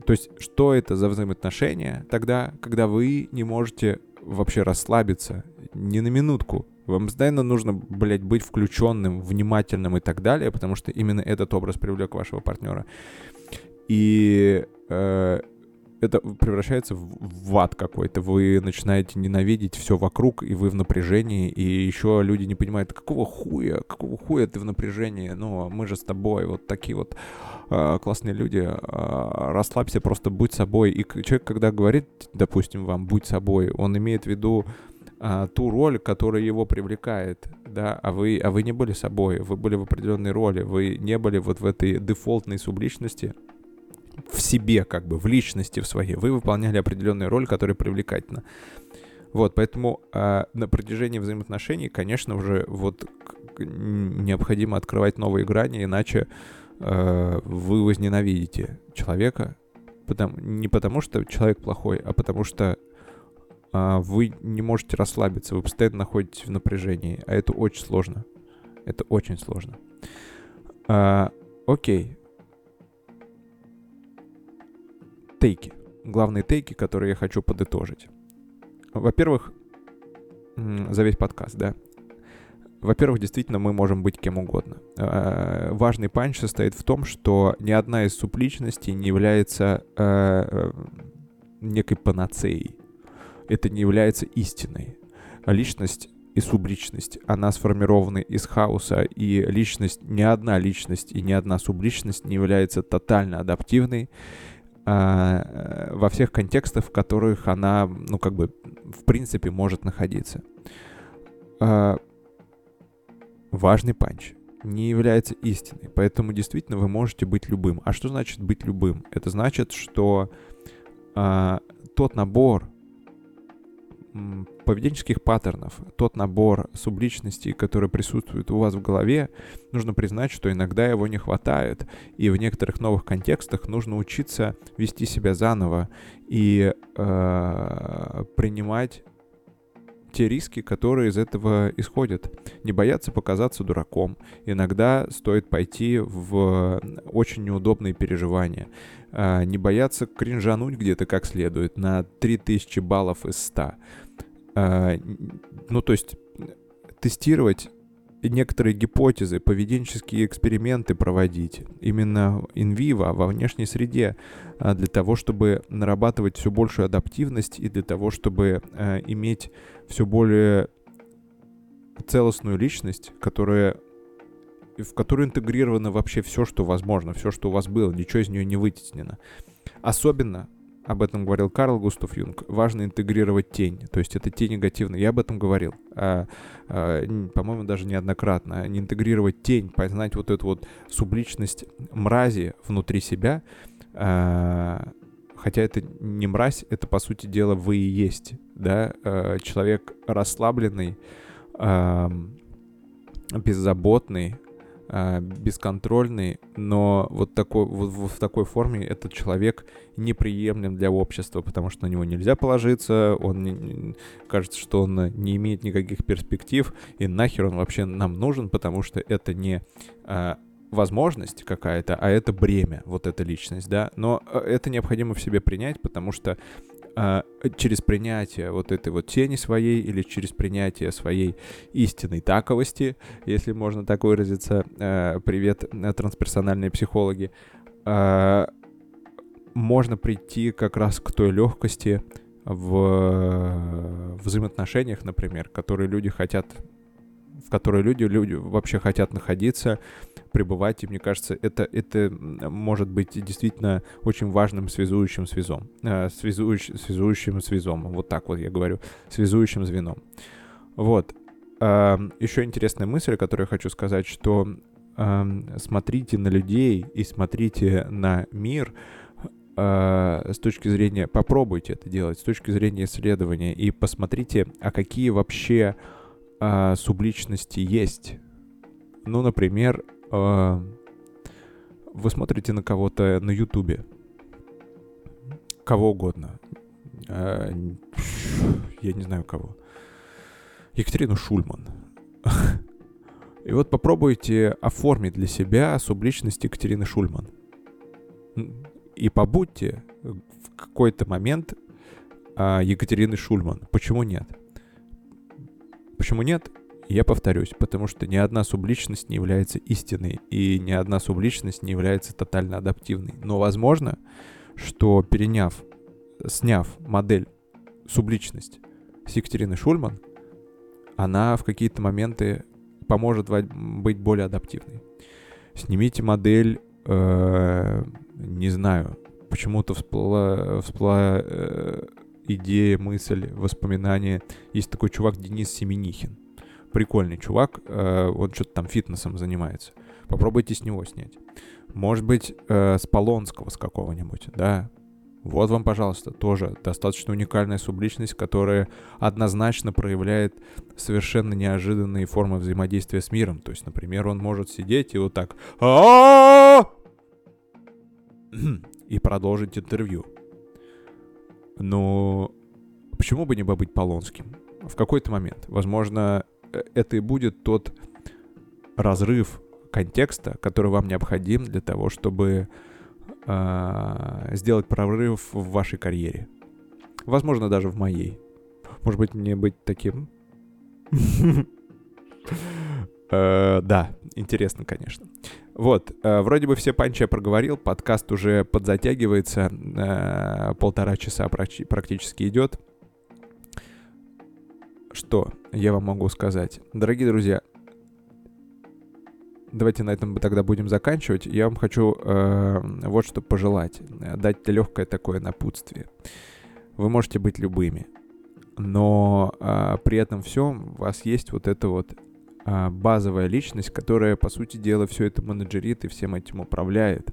то есть, что это за взаимоотношения тогда, когда вы не можете вообще расслабиться ни на минутку? Вам постоянно нужно, блядь, быть включенным, внимательным и так далее, потому что именно этот образ привлек вашего партнера. И э, это превращается в, ад какой-то. Вы начинаете ненавидеть все вокруг, и вы в напряжении, и еще люди не понимают, какого хуя, какого хуя ты в напряжении, ну, мы же с тобой, вот такие вот э, классные люди, э, расслабься, просто будь собой. И человек, когда говорит, допустим, вам, будь собой, он имеет в виду а, ту роль, которая его привлекает, да, а вы, а вы не были собой, вы были в определенной роли, вы не были вот в этой дефолтной субличности, в себе, как бы, в личности в своей, вы выполняли определенную роль, которая привлекательна. Вот, поэтому э, на протяжении взаимоотношений, конечно, уже вот необходимо открывать новые грани, иначе э, вы возненавидите человека, потому, не потому что человек плохой, а потому что э, вы не можете расслабиться, вы постоянно находитесь в напряжении, а это очень сложно. Это очень сложно. Э, окей, тейки. Главные тейки, которые я хочу подытожить. Во-первых, за весь подкаст, да. во-первых, действительно мы можем быть кем угодно. Э, важный панч состоит в том, что ни одна из субличностей не является э, некой панацеей. Это не является истиной. Личность и субличность, она сформированы из хаоса, и личность, ни одна личность и ни одна субличность не является тотально адаптивной э, во всех контекстах, в которых она, ну, как бы, в принципе, может находиться. Э, важный панч не является истиной, поэтому действительно вы можете быть любым. А что значит быть любым? Это значит, что э, тот набор поведенческих паттернов, тот набор субличностей, который присутствует у вас в голове, нужно признать, что иногда его не хватает, и в некоторых новых контекстах нужно учиться вести себя заново и э, принимать те риски, которые из этого исходят. Не бояться показаться дураком. Иногда стоит пойти в очень неудобные переживания. А, не бояться кринжануть где-то как следует на 3000 баллов из 100. А, ну, то есть тестировать некоторые гипотезы, поведенческие эксперименты проводить именно vivo, во внешней среде, а, для того, чтобы нарабатывать все большую адаптивность и для того, чтобы иметь все более целостную личность, которая в которую интегрировано вообще все, что возможно, все, что у вас было, ничего из нее не вытеснено. Особенно, об этом говорил Карл Густав Юнг, важно интегрировать тень, то есть это тень негативная. Я об этом говорил, а, а, по-моему, даже неоднократно. Не интегрировать тень, познать вот эту вот субличность мрази внутри себя, а, хотя это не мразь, это, по сути дела, вы и есть, да, а, человек расслабленный, а, беззаботный, бесконтрольный, но вот, такой, вот, в такой форме этот человек неприемлем для общества, потому что на него нельзя положиться, он не, кажется, что он не имеет никаких перспектив, и нахер он вообще нам нужен, потому что это не э, возможность какая-то, а это бремя, вот эта личность, да, но э, это необходимо в себе принять, потому что а, через принятие вот этой вот тени своей или через принятие своей истинной таковости, если можно так выразиться, а, привет, э, трансперсональные психологи, а, можно прийти как раз к той легкости в взаимоотношениях, например, которые люди хотят, в которые люди, люди вообще хотят находиться, пребывать, и мне кажется, это, это может быть действительно очень важным связующим связом, э, связующ, связующим связом, вот так вот я говорю, связующим звеном. Вот. Э, еще интересная мысль, которую я хочу сказать, что э, смотрите на людей и смотрите на мир э, с точки зрения, попробуйте это делать, с точки зрения исследования, и посмотрите, а какие вообще э, субличности есть. Ну, например, а, вы смотрите на кого-то на Ютубе, кого угодно, а, я не знаю кого, Екатерину Шульман. И вот попробуйте оформить для себя субличность Екатерины Шульман. И побудьте в какой-то момент Екатерины Шульман. Почему нет? Почему нет? Я повторюсь, потому что ни одна субличность не является истинной, и ни одна субличность не является тотально адаптивной. Но возможно, что переняв, сняв модель субличность с Екатерины Шульман, она в какие-то моменты поможет быть более адаптивной. Снимите модель, э, не знаю, почему-то всплыла, всплыла э, идея, мысль, воспоминание. Есть такой чувак Денис Семенихин прикольный чувак, э, он что-то там фитнесом занимается. Попробуйте с него снять. Может быть, э, с Полонского, с какого-нибудь, да. Вот вам, пожалуйста, тоже достаточно уникальная субличность, которая однозначно проявляет совершенно неожиданные формы взаимодействия с миром. То есть, например, он может сидеть и вот так и продолжить интервью. Но почему бы не быть Полонским? В какой-то момент. Возможно, это и будет тот разрыв контекста, который вам необходим для того, чтобы э, сделать прорыв в вашей карьере. Возможно, даже в моей. Может быть, мне быть таким. Э, да, интересно, конечно. Вот, э, вроде бы все панчи я проговорил, подкаст уже подзатягивается, э, полтора часа практически идет. Что я вам могу сказать? Дорогие друзья, давайте на этом тогда будем заканчивать. Я вам хочу э, вот что пожелать, дать легкое такое напутствие. Вы можете быть любыми, но э, при этом всем у вас есть вот это вот базовая личность, которая, по сути дела, все это менеджерит и всем этим управляет.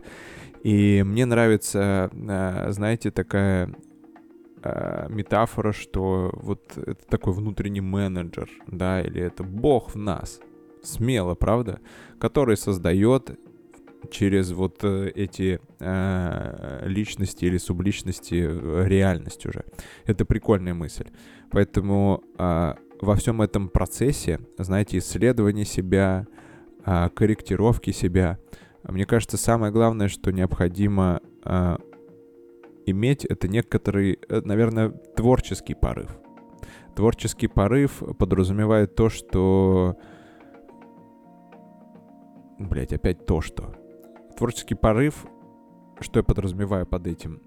И мне нравится, а, знаете, такая а, метафора, что вот это такой внутренний менеджер, да, или это Бог в нас. Смело, правда? Который создает через вот э, эти э, личности или субличности реальность уже. Это прикольная мысль. Поэтому э, во всем этом процессе, знаете, исследования себя, а, корректировки себя, мне кажется, самое главное, что необходимо а, иметь, это некоторый, э, наверное, творческий порыв. Творческий порыв подразумевает то, что... Блять, опять то, что. Творческий порыв, что я подразумеваю под этим?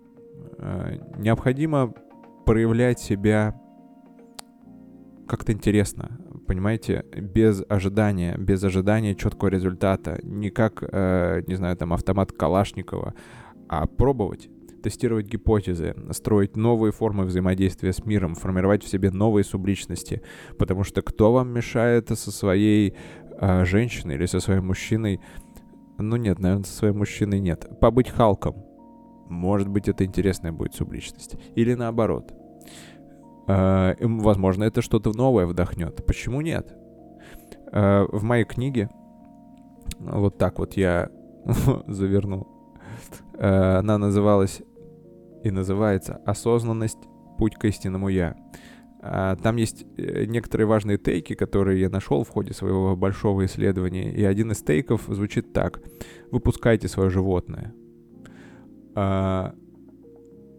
А, необходимо проявлять себя как-то интересно, понимаете, без ожидания, без ожидания четкого результата, не как, э, не знаю, там автомат Калашникова, а пробовать, тестировать гипотезы, строить новые формы взаимодействия с миром, формировать в себе новые субличности, потому что кто вам мешает со своей э, женщиной или со своим мужчиной, ну нет, наверное, со своим мужчиной нет, побыть Халком, может быть, это интересная будет субличность, или наоборот – Э, возможно, это что-то новое вдохнет. Почему нет? Э, в моей книге, вот так вот я завернул, э, она называлась и называется «Осознанность. Путь к истинному Я». Там есть некоторые важные тейки, которые я нашел в ходе своего большого исследования. И один из тейков звучит так. Выпускайте свое животное.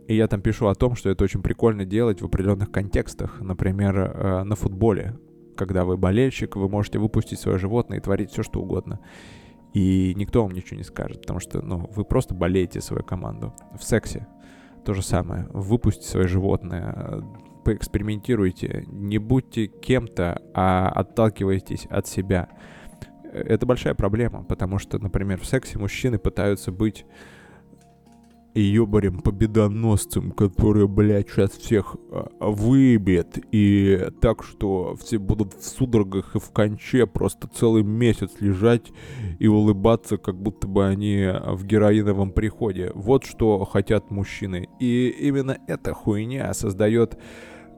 И я там пишу о том, что это очень прикольно делать в определенных контекстах. Например, э, на футболе. Когда вы болельщик, вы можете выпустить свое животное и творить все, что угодно. И никто вам ничего не скажет, потому что ну, вы просто болеете свою команду. В сексе то же самое. Выпустите свое животное, поэкспериментируйте. Не будьте кем-то, а отталкивайтесь от себя. Это большая проблема, потому что, например, в сексе мужчины пытаются быть ебарем победоносцем, который, блядь, сейчас всех а, выбьет, и так, что все будут в судорогах и в конче просто целый месяц лежать и улыбаться, как будто бы они в героиновом приходе. Вот что хотят мужчины. И именно эта хуйня создает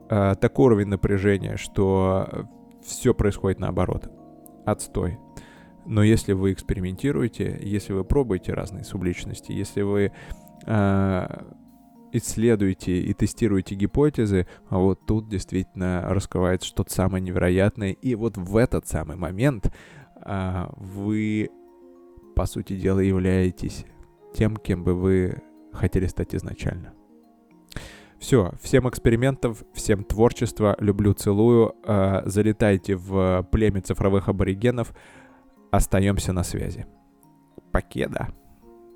а, такой уровень напряжения, что все происходит наоборот. Отстой. Но если вы экспериментируете, если вы пробуете разные субличности, если вы э, исследуете и тестируете гипотезы, а вот тут действительно раскрывается что-то самое невероятное. И вот в этот самый момент э, вы, по сути дела, являетесь тем, кем бы вы хотели стать изначально. Все, всем экспериментов, всем творчества, люблю, целую. Э, залетайте в племя цифровых аборигенов. Остаемся на связи. Покеда.